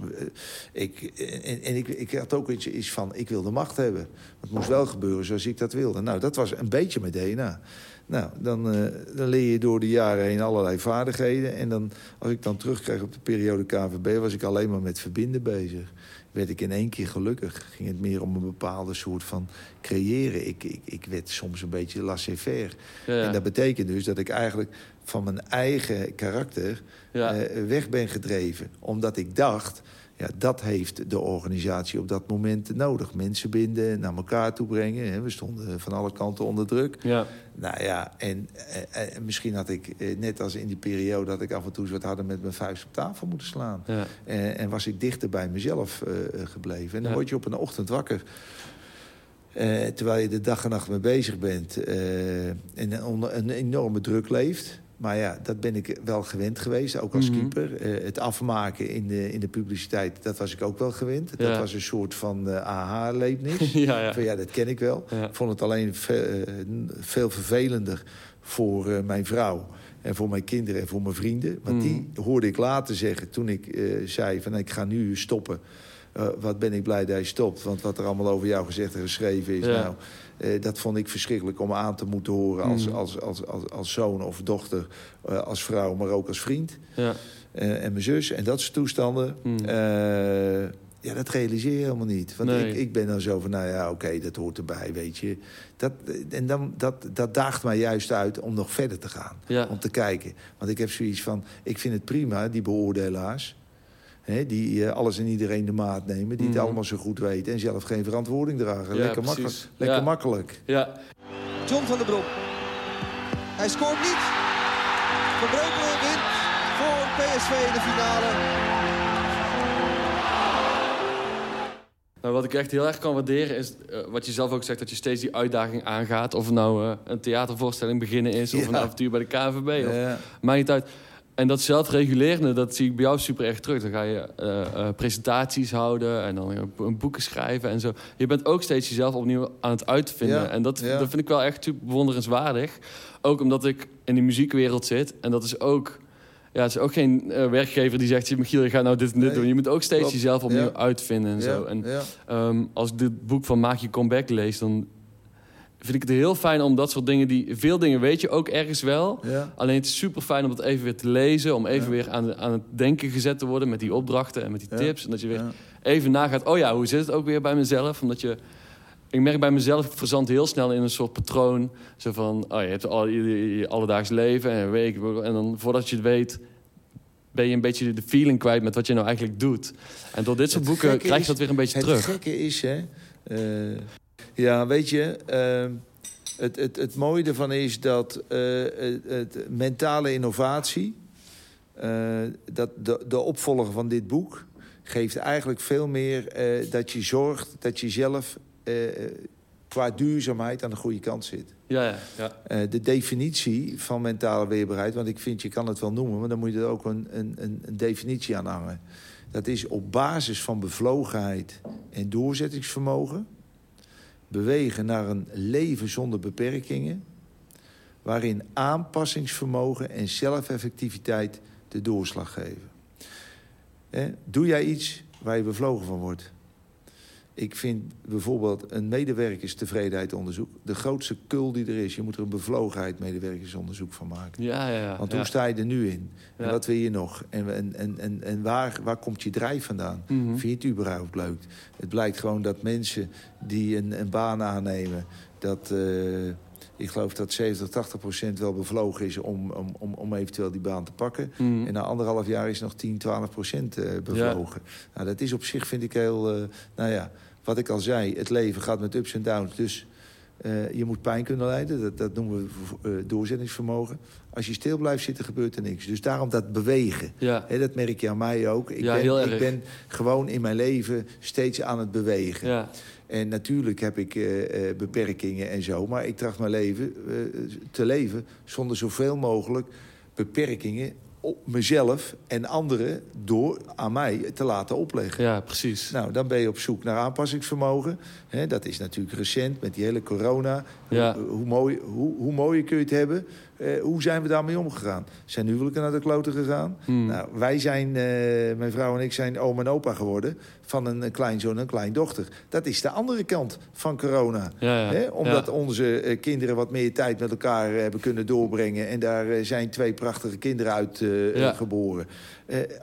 ik, en en ik, ik had ook iets, iets van, ik wil de macht hebben. Het moest wel gebeuren zoals ik dat wilde. Nou, dat was een beetje mijn DNA. Nou, dan, eh, dan leer je door de jaren heen allerlei vaardigheden. En dan, als ik dan terugkrijg op de periode KVB... was ik alleen maar met verbinden bezig. Werd ik in één keer gelukkig. Ging het meer om een bepaalde soort van creëren. Ik, ik, ik werd soms een beetje laissez-faire. Ja. En dat betekent dus dat ik eigenlijk van mijn eigen karakter Ja. eh, weg ben gedreven. Omdat ik dacht, ja, dat heeft de organisatie op dat moment nodig. Mensen binden, naar elkaar toe brengen. Hè. We stonden van alle kanten onder druk. ja. Nou ja, en eh, eh, misschien had ik, eh, net als in die periode... dat ik af en toe eens wat harder met mijn vuist op tafel moeten slaan. Ja. Eh, en was ik dichter bij mezelf eh, gebleven. En dan Ja. word je op een ochtend wakker. Eh, terwijl je de dag en nacht mee bezig bent eh, en onder een enorme druk leeft. Maar ja, dat ben ik wel gewend geweest, ook als Mhm. keeper. Eh, het afmaken in de, in de publiciteit, dat was ik ook wel gewend. Dat was een soort van eh aha-leefnis. ja, ja. Van ja, dat ken ik wel. Ik vond het alleen ve- eh, veel vervelender voor mijn vrouw... en voor mijn kinderen en voor mijn vrienden. Want die hoorde ik later zeggen toen ik zei van ik ga nu stoppen... Wat ben ik blij dat hij stopt. Want wat er allemaal over jou gezegd en geschreven is... Ja. Nou, eh, dat vond ik verschrikkelijk om aan te moeten horen... als, Mm. als, als, als, als zoon of dochter, eh, als vrouw, maar ook als vriend. Ja. Eh, en mijn zus en dat soort toestanden. Mm. Ja, dat realiseer je helemaal niet. Want Nee. ik, ik ben dan zo van, nou ja, oké, dat hoort erbij, weet je. Dat, en dan, dat, dat daagt mij juist uit om nog verder te gaan. Ja. Om te kijken. Want ik heb zoiets van, ik vind het prima, die beoordelaars... Hè, die eh, alles en iedereen de maat nemen, die Mhm. het allemaal zo goed weten... en zelf geen verantwoording dragen. Ja, lekker makkelijk. Lekker Ja. makkelijk. ja. John van der Brom. Hij scoort niet. Van Breukelen wint voor PSV in de finale. Nou, wat ik echt heel erg kan waarderen is eh, wat je zelf ook zegt, dat je steeds die uitdaging aangaat. Of het nou eh, een theatervoorstelling beginnen is, of Ja. een avontuur bij de KNVB. Of, Ja. Maakt niet uit. En dat zelfregulerende, dat zie ik bij jou super erg terug. Dan ga je eh, eh, presentaties houden en dan een boeken schrijven en zo. Je bent ook steeds jezelf opnieuw aan het uitvinden. Ja, En dat, ja. dat vind ik wel echt super bewonderenswaardig. Ook omdat ik in die muziekwereld zit. En dat is ook... Ja, het is ook geen eh, werkgever die zegt... Michiel, je gaat nou dit en dit Nee, doen. Je moet ook steeds klopt. jezelf opnieuw Ja. uitvinden en zo. En. Ehm, als ik dit boek van Maak je comeback lees, dan vind ik het heel fijn om dat soort dingen die veel dingen weet je ook ergens wel. Ja. Alleen het is super fijn om dat even weer te lezen, om even Ja. weer aan, aan het denken gezet te worden met die opdrachten en met die tips en dat je weer even nagaat. Oh ja, hoe zit het ook weer bij mezelf? Omdat je ik merk bij mezelf, ik verzand heel snel in een soort patroon. Zo van, oh, je hebt al je, je alledaags leven en week. En dan voordat je het weet, ben je een beetje de feeling kwijt met wat je nou eigenlijk doet. En door dit soort Het boeken krijg je dat weer een beetje het terug. gekke is, hè... eh, ja, weet je... eh, het, het, het mooie ervan is dat eh, het, mentale innovatie... eh, dat de, de opvolger van dit boek... geeft eigenlijk veel meer eh, dat je zorgt dat je zelf... qua duurzaamheid aan de goede kant zit. Ja, ja, ja. De definitie van mentale weerbaarheid... want ik vind, je kan het wel noemen... maar dan moet je er ook een, een, een definitie aan hangen. Dat is op basis van bevlogenheid en doorzettingsvermogen... bewegen naar een leven zonder beperkingen... waarin aanpassingsvermogen en zelfeffectiviteit de doorslag geven. Doe jij iets waar je bevlogen van wordt... Ik vind bijvoorbeeld een medewerkerstevredenheidsonderzoek... de grootste kul die er is. Je moet er een bevlogenheid medewerkersonderzoek van maken. Ja, ja, ja. Want ja. hoe sta je er nu in? En Ja. wat wil je nog? En, en, en, en, waar, waar komt je drijf vandaan? Mhm. Vind je het überhaupt leuk? Het blijkt gewoon dat mensen die een, een baan aannemen... dat eh, ik geloof dat 70, 80 procent wel bevlogen is om, om, om, om eventueel die baan te pakken. Mhm. En na anderhalf jaar is nog 10, 12 procent eh, bevlogen. Nou, dat is op zich, vind ik heel... eh, nou ja, wat ik al zei, het leven gaat met ups en downs. Dus eh, je moet pijn kunnen lijden. Dat, dat noemen we eh, doorzettingsvermogen. Als je stil blijft zitten, gebeurt er niks. Dus daarom dat bewegen. Ja. Dat merk je aan mij ook. Ik, Ja, ben, ik ben gewoon in mijn leven steeds aan het bewegen. Ja. En natuurlijk heb ik eh, beperkingen en zo. Maar ik tracht mijn leven te leven zonder zoveel mogelijk beperkingen op mezelf en anderen door aan mij te laten opleggen. ja, precies. Nou, dan ben je op zoek naar aanpassingsvermogen. Dat is natuurlijk recent met die hele corona. Ja. Hoe, hoe, mooi, hoe, hoe mooier kun je het hebben? Eh, hoe zijn we daarmee omgegaan? Zijn huwelijken naar de kloten gegaan? Hmm. Nou, wij zijn, eh, mijn vrouw en ik zijn oom en opa geworden... van een, een kleinzoon en een kleindochter. Dat is de andere kant van corona. Ja, ja. Hè, omdat Ja. onze eh, kinderen wat meer tijd met elkaar hebben kunnen doorbrengen. En daar zijn twee prachtige kinderen uit geboren.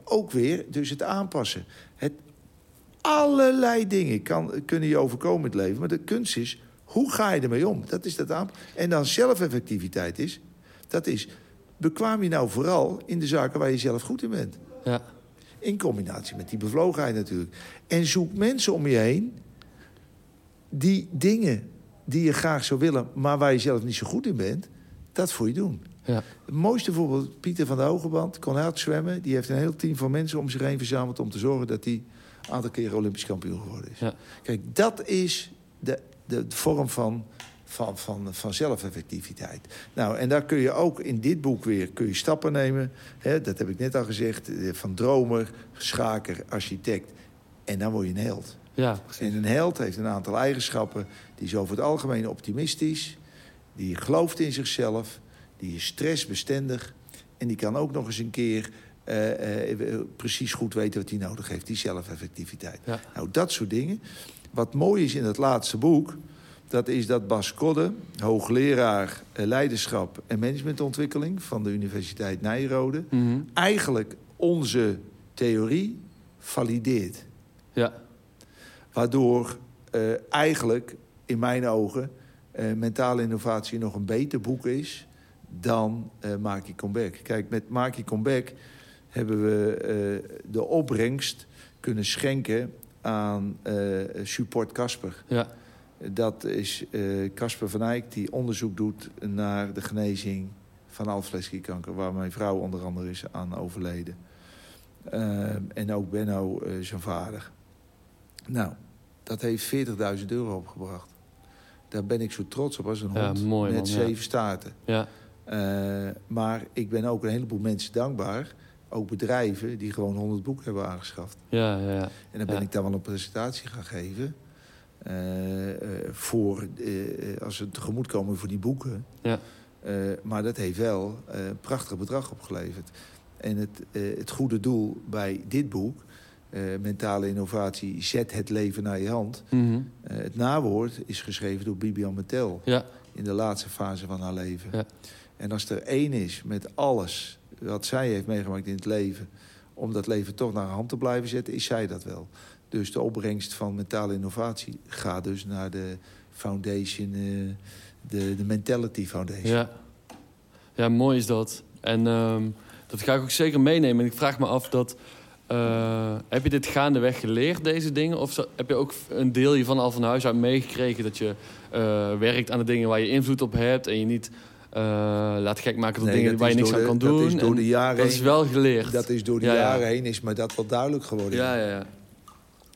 Ook weer dus het aanpassen. Het, allerlei dingen kan, kunnen je overkomen in het leven. Maar de kunst is, hoe ga je ermee om? Dat is dat aan. En dan zelfeffectiviteit is, dat is... bekwaam je nou vooral in de zaken waar je zelf goed in bent. Ja. In combinatie met die bevlogenheid natuurlijk. En zoek mensen om je heen die dingen die je graag zou willen... maar waar je zelf niet zo goed in bent, dat voor je doen. Ja. Het mooiste voorbeeld, Pieter van der Hogeband, kon hard zwemmen. Die heeft een heel team van mensen om zich heen verzameld... om te zorgen dat hij een aantal keer Olympisch kampioen geworden is. Ja. Kijk, dat is de de vorm van, van, van, van zelfeffectiviteit. Nou, en daar kun je ook in dit boek weer kun je stappen nemen. Hè, dat heb ik net al gezegd. eh, Van dromer, schaker, architect. En dan word je een held. Ja, En een held heeft een aantal eigenschappen. Die is over het algemeen optimistisch. Die gelooft in zichzelf. Die is stressbestendig. En die kan ook nog eens een keer eh, eh, precies goed weten wat hij nodig heeft. Die zelfeffectiviteit. Ja. Nou, dat soort dingen. Wat mooi is in het laatste boek... dat is dat Bas Kodde, hoogleraar eh, leiderschap en managementontwikkeling... van de Universiteit Nijrode... Mhm. eigenlijk onze theorie valideert. ja. Waardoor eh, eigenlijk, in mijn ogen, eh, mentale innovatie nog een beter boek is dan eh Maak je Comeback. Kijk, met Maak je Comeback hebben we de opbrengst kunnen schenken aan Support Casper. ja. Dat is eh, Casper van Eyck die onderzoek doet naar de genezing van alvleesklierkanker... waar mijn vrouw onder andere is aan overleden. Eh, en ook Benno, eh, zijn vader. Nou, dat heeft 40.000 euro opgebracht. Daar ben ik zo trots op als een Ja, hond mooi, met man, ja. zeven staarten. ja. Maar ik ben ook een heleboel mensen dankbaar. Ook bedrijven die gewoon 100 boeken hebben aangeschaft. Ja, ja, ja. En dan ben ik daar wel een presentatie gaan geven. Eh, eh, voor, eh, als ze tegemoetkomen voor die boeken. Ja. Maar dat heeft wel een prachtig bedrag opgeleverd. En het, het goede doel bij dit boek, Mentale Innovatie, Zet het leven naar je hand. Mhm. Het nawoord is geschreven door Bibian Mattel Ja, in de laatste fase van haar leven. Ja. En als er één is met alles wat zij heeft meegemaakt in het leven... om dat leven toch naar haar hand te blijven zetten, is zij dat wel. Dus de opbrengst van mentale innovatie gaat dus naar de foundation... eh, de, de Mentality Foundation. ja. Ja, mooi is dat. En ehm, dat ga ik ook zeker meenemen. En ik vraag me af dat... eh, heb je dit gaandeweg geleerd, deze dingen? Of zo- heb je ook een deel hiervan al van huis uit meegekregen... dat je eh, werkt aan de dingen waar je invloed op hebt... en je niet laat gek maken door Nee, dingen waar je niks aan kan de- dat doen. is door de jaren dat is wel geleerd. Dat is door de Ja, ja. jaren heen is me dat wel duidelijk geworden. Ja, ja, ja.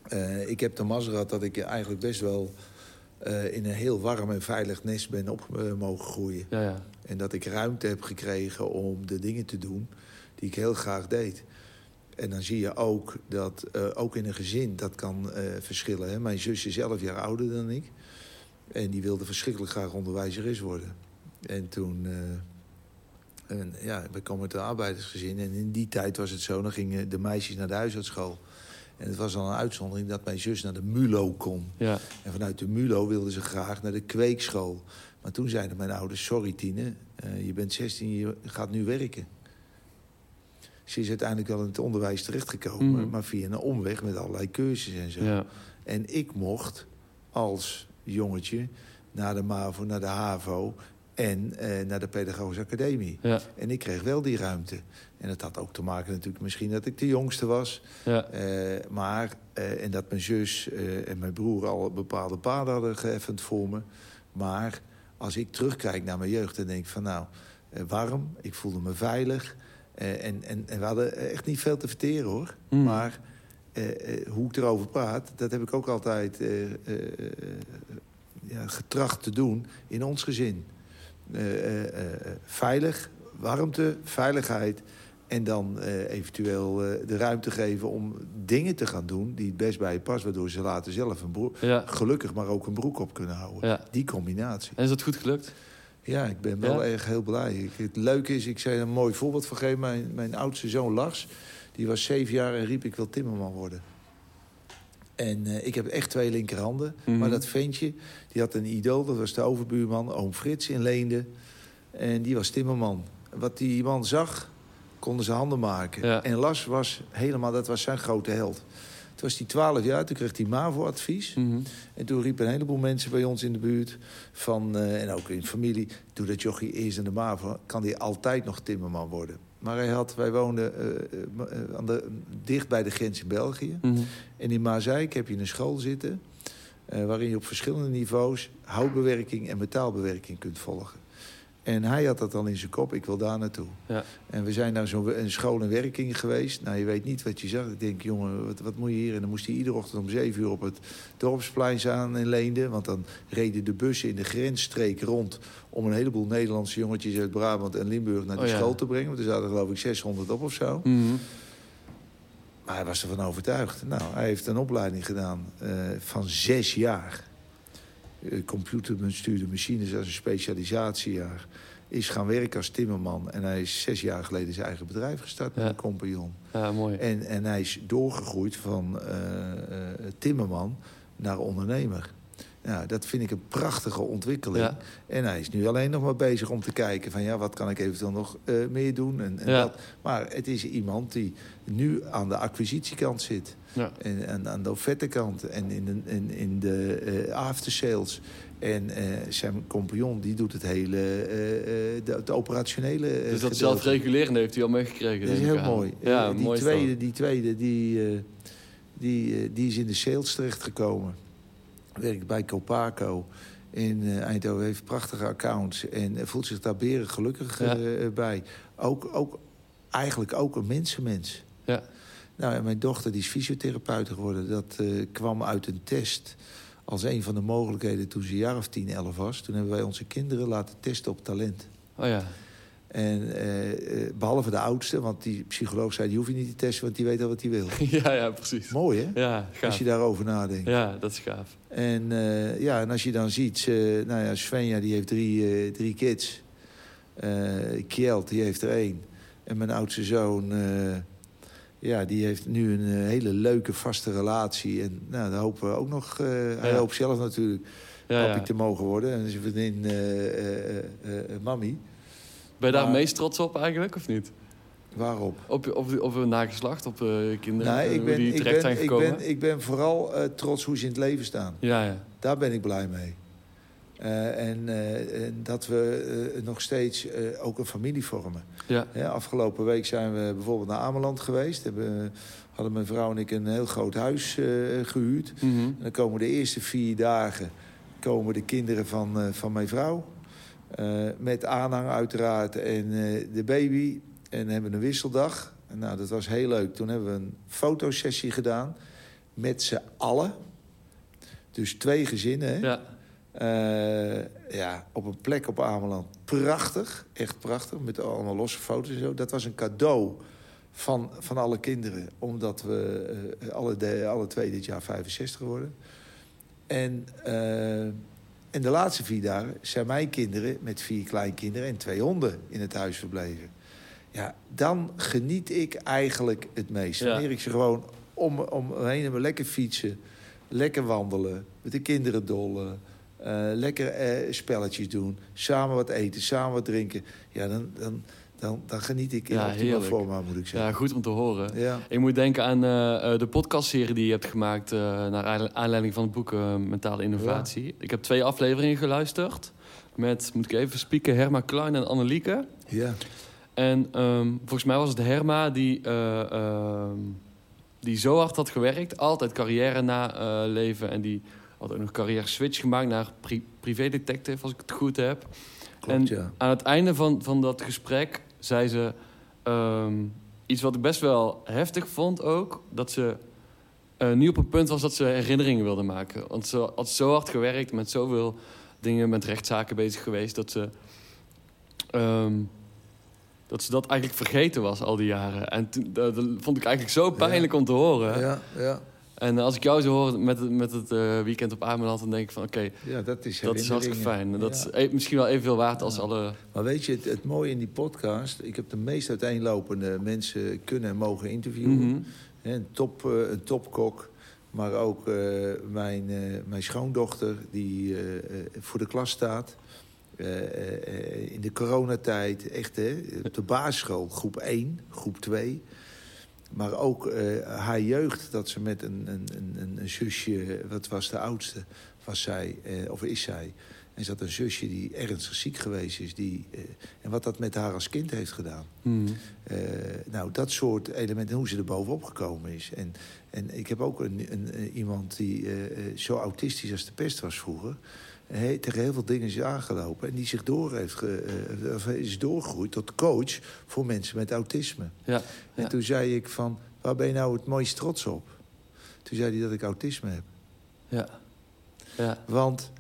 Eh, ik heb de gehad dat ik eigenlijk best wel... eh, in een heel warm en veilig nest ben op eh, mogen groeien. ja, ja. En dat ik ruimte heb gekregen om de dingen te doen die ik heel graag deed. En dan zie je ook dat, ook in een gezin, dat kan verschillen. Hè? Mijn zus is elf jaar ouder dan ik. En die wilde verschrikkelijk graag onderwijzeres worden. En toen, en, ja, we komen uit een arbeidersgezin. En in die tijd was het zo, dan gingen de meisjes naar de huisartschool. En het was al een uitzondering dat mijn zus naar de MULO kon. ja. En vanuit de MULO wilden ze graag naar de kweekschool. Maar toen zeiden mijn ouders, sorry Tine, eh, je bent 16, je gaat nu werken. Ze is uiteindelijk wel in het onderwijs terechtgekomen, Mhm. maar via een omweg met allerlei cursussen en zo. ja. En ik mocht als jongetje naar de MAVO, naar de HAVO en eh, naar de Pedagogische Academie. ja. En ik kreeg wel die ruimte. En dat had ook te maken natuurlijk misschien dat ik de jongste was. ja. Eh, maar, eh, en dat mijn zus eh, en mijn broer al bepaalde paden hadden geëffend voor me. Maar als ik terugkijk naar mijn jeugd, dan denk ik van nou, warm, ik voelde me veilig. En, en, en we hadden echt niet veel te verteren hoor. Mm. Maar hoe ik erover praat, dat heb ik ook altijd ja, getracht te doen in ons gezin. Veilig, warmte, veiligheid. En dan eh, eventueel eh, de ruimte geven om dingen te gaan doen die het best bij je past. Waardoor ze later zelf een broek, ja. gelukkig maar ook een broek op kunnen houden. Ja. Die combinatie. En is dat goed gelukt? Ja, ik ben wel Ja? erg heel blij. Ik, het leuke is, ik zei een mooi voorbeeld van geven. Mijn, mijn oudste zoon Lars, die was zeven jaar en riep ik wil timmerman worden. En eh, ik heb echt twee linkerhanden. Mhm. Maar dat ventje, die had een idool. Dat was de overbuurman, oom Frits in Leende. En die was timmerman. Wat die man zag, konden ze handen maken. Ja. En Lars was helemaal, dat was zijn grote held. Toen was hij 12 jaar, toen kreeg hij MAVO-advies. Mhm. En toen riepen een heleboel mensen bij ons in de buurt... Van, eh, en ook in familie... doe dat jochie eerst in de MAVO... kan hij altijd nog timmerman worden. Maar hij had, wij woonden eh, eh, aan de, dicht bij de grens in België. Mhm. En in Maasijk heb je een school zitten... waarin je op verschillende niveaus... houtbewerking en metaalbewerking kunt volgen. En hij had dat dan in zijn kop, ik wil daar naartoe. Ja. En we zijn naar zo'n een school en werking geweest. Nou, je weet niet wat je zag. Ik denk, jongen, wat, wat moet je hier? En dan moest hij iedere ochtend om zeven uur op het dorpsplein staan in Leende. Want dan reden de bussen in de grensstreek rond... om een heleboel Nederlandse jongetjes uit Brabant en Limburg naar die Oh ja. school te brengen. Want er zaten geloof ik 600 op of zo. Mhm. Maar hij was ervan overtuigd. Nou, hij heeft een opleiding gedaan eh, van zes jaar. Uh, computerbestuurde machines als een specialisatiejaar. Is gaan werken als timmerman. En hij is zes jaar geleden zijn eigen bedrijf gestart met Ja. een compagnon. Ja, mooi. En, en hij is doorgegroeid van eh, eh, timmerman naar ondernemer. Ja, dat vind ik een prachtige ontwikkeling. Ja. En hij is nu alleen nog maar bezig om te kijken van ja, wat kan ik eventueel nog eh, meer doen. En, en Ja. dat. Maar het is iemand die nu aan de acquisitiekant zit. Ja. En, en aan de offertekant en in de, in, in de eh aftersales. En eh, zijn compagnon die doet het hele, eh, de, het operationele Dus dat gedeelte. zelfregulerende heeft hij al meegekregen. Dat is heel aan. mooi. Ja, die, mooi tweede, die tweede, die, die, die is in de sales terechtgekomen. Werkt bij Copaco in Eindhoven. Heeft prachtige accounts en voelt zich daar beren gelukkig Ja. bij. Ook, ook, eigenlijk ook een mensenmens. Ja. Nou, en mijn dochter die is fysiotherapeut geworden. Dat eh, kwam uit een test als een van de mogelijkheden toen ze een jaar of 10, 11 was. Toen hebben wij onze kinderen laten testen op talent. Oh ja. En eh, eh, behalve de oudste, want die psycholoog zei... die hoef je niet te testen, want die weet al wat hij wil. ja, ja, precies. Mooi, hè? Ja, Als je daarover nadenkt. Ja, dat is gaaf. En, ja, en als je dan ziet... nou ja, Svenja die heeft drie, drie kids. Kjeld, die heeft er één. En mijn oudste zoon... ja, die heeft nu een eh, hele leuke, vaste relatie. En nou, daar hopen we ook nog... eh, Hij hoopt zelf natuurlijk Ja, papi ja. te mogen worden. En zijn vriendin eh, eh, Mami. Ben je daar Maar- meest trots op eigenlijk, of niet? Waarop? Op, op, op een nageslacht, op kinderen, Nee, eh, ik ben, die ik, terecht zijn ben, ik, gekomen? ben, ik ben vooral trots hoe ze in het leven staan. Ja, ja. Daar ben ik blij mee. Eh, en, eh, en dat we eh, nog steeds ook een familie vormen. Ja, afgelopen week zijn we bijvoorbeeld naar Ameland geweest. Hebben, hadden mijn vrouw en ik een heel groot huis eh, gehuurd. Mhm. En dan komen de eerste vier dagen komen de kinderen van, van mijn vrouw. Eh, met aanhang uiteraard en de baby. En hebben een wisseldag. En nou, dat was heel leuk. Toen hebben we een fotosessie gedaan. Met z'n allen. Dus twee gezinnen. Hè? ja. Eh, ja, op een plek op Ameland. Prachtig, echt prachtig. Met allemaal losse foto's en zo. Dat was een cadeau van, van alle kinderen. Omdat we eh, alle, de, alle twee dit jaar 65 worden. En, eh, en de laatste vier dagen zijn mijn kinderen met vier kleinkinderen en twee honden in het huis verbleven. Ja, dan geniet ik eigenlijk het meest. Ja. Wanneer ik ze gewoon om, om me heen hebben lekker fietsen, lekker wandelen, met de kinderen dollen, lekker eh, spelletjes doen, samen wat eten, samen wat drinken. Ja, dan, dan, dan, dan geniet ik in Ja, heerlijk. forma, moet ik ja, zeggen. goed om te horen. Ja. Ik moet denken aan eh, eh, de podcastserie die je hebt gemaakt... eh, naar aanle- aanleiding van het boek eh, Mentale Innovatie. Ik heb twee afleveringen geluisterd. Met, moet ik even spieken, Herma Klein en Annelieke. ja. En ehm, volgens mij was het Herma die, eh, ehm, die zo hard had gewerkt. Altijd carrière na eh, leven. En die had ook nog carrière switch gemaakt naar pri privédetective, als ik het goed heb. Klopt, en ja. aan het einde van, van dat gesprek zei ze ehm, iets wat ik best wel heftig vond ook. Dat ze eh, nu op een punt was dat ze herinneringen wilde maken. Want ze had zo hard gewerkt, met zoveel dingen, met rechtszaken bezig geweest, dat ze, ehm, dat ze dat eigenlijk vergeten was al die jaren. En toen, dat, dat vond ik eigenlijk zo pijnlijk om te horen. Ja, ja. En als ik jou zo hoor met, het- met het eh, weekend op Ameland, dan denk ik van oké, ja, dat is dat is hartstikke fijn. En dat Ja. is e- misschien wel evenveel waard als alle... Maar weet je, het, het mooie in die podcast... ik heb de meest uiteenlopende mensen kunnen en mogen interviewen. Mhm. Een, top, eh, een topkok, maar ook eh, mijn, eh, mijn schoondochter... die eh, eh, voor de klas staat. Eh, eh, eh, in de coronatijd, echt hè, op de basisschool, groep 1, groep 2... Maar ook eh, haar jeugd, dat ze met een, een, een, een zusje, wat was de oudste, was zij, eh, of is zij. En ze had een zusje die ernstig ziek geweest is. Die, eh, en wat dat met haar als kind heeft gedaan. Eh, nou, dat soort elementen, hoe ze er bovenop gekomen is. En, en ik heb ook een, een, iemand die zo autistisch als de pest was vroeger... Tegen heel veel dingen is aangelopen. En die zich door heeft ge, eh, of is doorgegroeid tot coach voor mensen met autisme. Ja, En toen zei ik van, waar ben je nou het mooist trots op? Toen zei hij dat ik autisme heb. ja. Ja, Want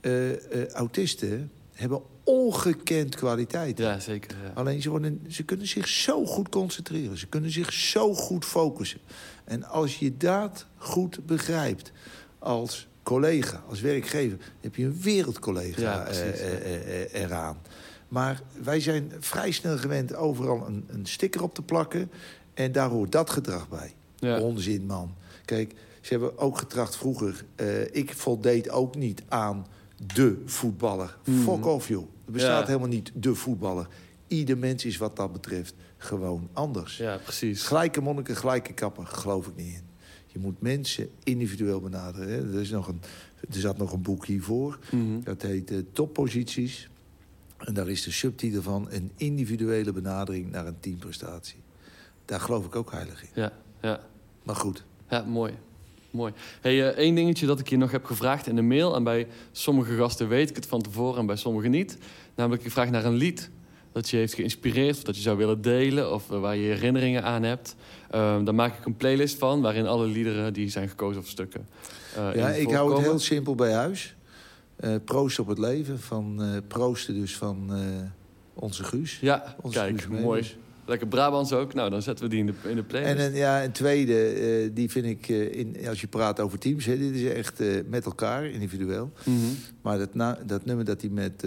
eh, eh, autisten hebben ongekend kwaliteit. ja zeker. Ja. Alleen ze, worden, ze kunnen zich zo goed concentreren. Ze kunnen zich zo goed focussen. En als je dat goed begrijpt als collega, als werkgever... heb je een wereldcollega Ja, precies, eh, ja. eh, eh, eraan. Maar wij zijn vrij snel gewend overal een, een sticker op te plakken... en daar hoort dat gedrag bij. Ja. Onzin, man. Kijk, ze hebben ook getracht vroeger... eh, ik voldeed ook niet aan de voetballer. Mhm. Fuck off, joh. Er bestaat Ja. helemaal niet de voetballer. Ieder mens is wat dat betreft gewoon anders. ja, precies. Gelijke monniken, gelijke kappen, geloof ik niet in. Je moet mensen individueel benaderen. Hè. Er, is nog een, er zat nog een boek hiervoor. Mhm. Dat heet eh, Topposities. En daar is de subtitel van... een individuele benadering naar een teamprestatie. Daar geloof ik ook heilig in. Ja, ja. Maar goed, Ja, mooi. Mooi. Hey, eh, één dingetje dat ik je nog heb gevraagd in de mail. En bij sommige gasten weet ik het van tevoren en bij sommigen niet. Namelijk, ik vraag naar een lied dat je heeft geïnspireerd... of dat je zou willen delen of eh, waar je herinneringen aan hebt. Daar maak ik een playlist van waarin alle liederen die zijn gekozen of stukken... eh, ja, ik hou het heel simpel bij huis. Eh proost op het leven. Van, proosten dus van onze Guus. Ja, Onze kijk, Guus mooi. Lekker Brabants ook. Nou, dan zetten we die in de, in de playlist. En een, ja, een tweede, eh, die vind ik, eh, in, als je praat over teams... Hè, dit is echt eh, met elkaar, individueel. Mhm. Maar dat, na- dat nummer dat hij met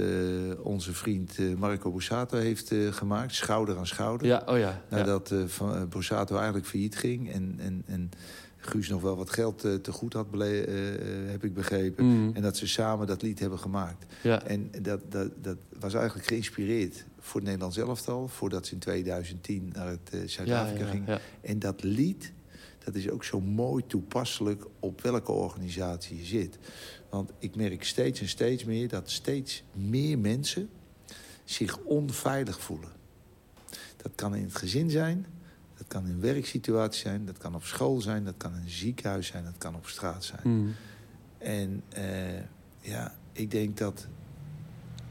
onze vriend Marco Borsato heeft gemaakt... Schouder aan Schouder... Ja, oh ja. ja. Nadat eh, van, Borsato eigenlijk failliet ging... en, en, en Guus nog wel wat geld te goed had, heb ik begrepen... Mhm. En dat ze samen dat lied hebben gemaakt. ja. En dat, dat, dat was eigenlijk geïnspireerd voor het Nederlands elftal... voordat ze in 2010 naar het eh, Zuid-Afrika ja, ging. En dat lied, dat is ook zo mooi toepasselijk op welke organisatie je zit. Want ik merk steeds en steeds meer dat steeds meer mensen zich onveilig voelen. Dat kan in het gezin zijn, dat kan in een werksituatie zijn... dat kan op school zijn, dat kan in een ziekenhuis zijn, dat kan op straat zijn. Mhm. En eh, ja, ik denk dat...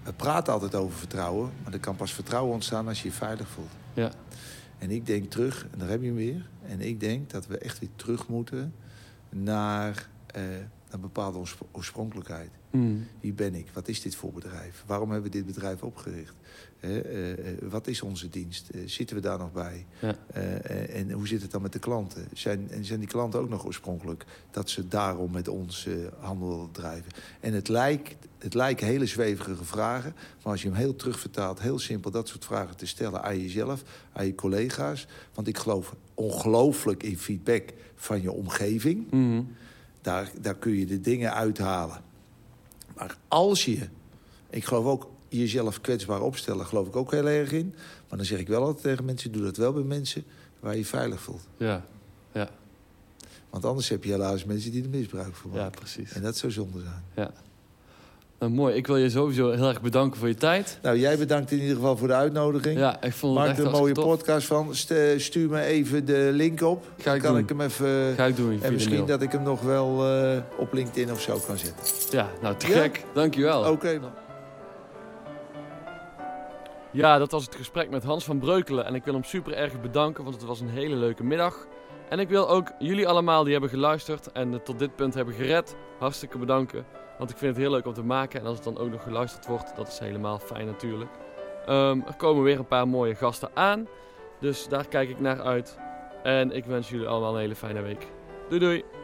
We praten altijd over vertrouwen, maar er kan pas vertrouwen ontstaan als je je veilig voelt. Ja. En ik denk terug, en daar heb je hem weer. En ik denk dat we echt weer terug moeten naar eh, een bepaalde oorsp- oorspronkelijkheid. Mhm. Wie ben ik? Wat is dit voor bedrijf? Waarom hebben we dit bedrijf opgericht? Eh, eh, wat is onze dienst? Eh, zitten we daar nog bij? Ja. En hoe zit het dan met de klanten? Zijn, en zijn die klanten ook nog oorspronkelijk? Dat ze daarom met ons handel drijven. En het lijkt, het lijken hele zwevige vragen. Maar als je hem heel terugvertaalt, heel simpel dat soort vragen te stellen aan jezelf, aan je collega's. Want ik geloof ongelooflijk in feedback van je omgeving. Mhm. Daar, daar kun je de dingen uithalen. Maar als je, ik geloof ook jezelf kwetsbaar opstellen, geloof ik ook heel erg in. Maar dan zeg ik wel altijd tegen mensen, doe dat wel bij mensen waar je je veilig voelt. Ja. Ja. Want anders heb je helaas mensen die er misbruik van maken. ja, precies. En dat zou zonde zijn. Ja. Nou, mooi. Ik wil je sowieso heel erg bedanken voor je tijd. Nou, jij bedankt in ieder geval voor de uitnodiging. Ja, ik vond het Maak echt er een mooie podcast van. St- stuur me even de link op. Ga Dan ik kan doen. ik hem even... Ga ik doen. via en misschien dat ik hem nog wel eh, op LinkedIn of zo kan zetten. Ja, nou te Ja? gek. Dankjewel. Oké. Ja, dat was het gesprek met Hans van Breukelen. En ik wil hem super erg bedanken, want het was een hele leuke middag. En ik wil ook jullie allemaal die hebben geluisterd en het tot dit punt hebben gered, hartstikke bedanken. Want ik vind het heel leuk om te maken. En als het dan ook nog geluisterd wordt, dat is helemaal fijn natuurlijk. Ehm, er komen weer een paar mooie gasten aan. Dus daar kijk ik naar uit. En ik wens jullie allemaal een hele fijne week. Doei doei!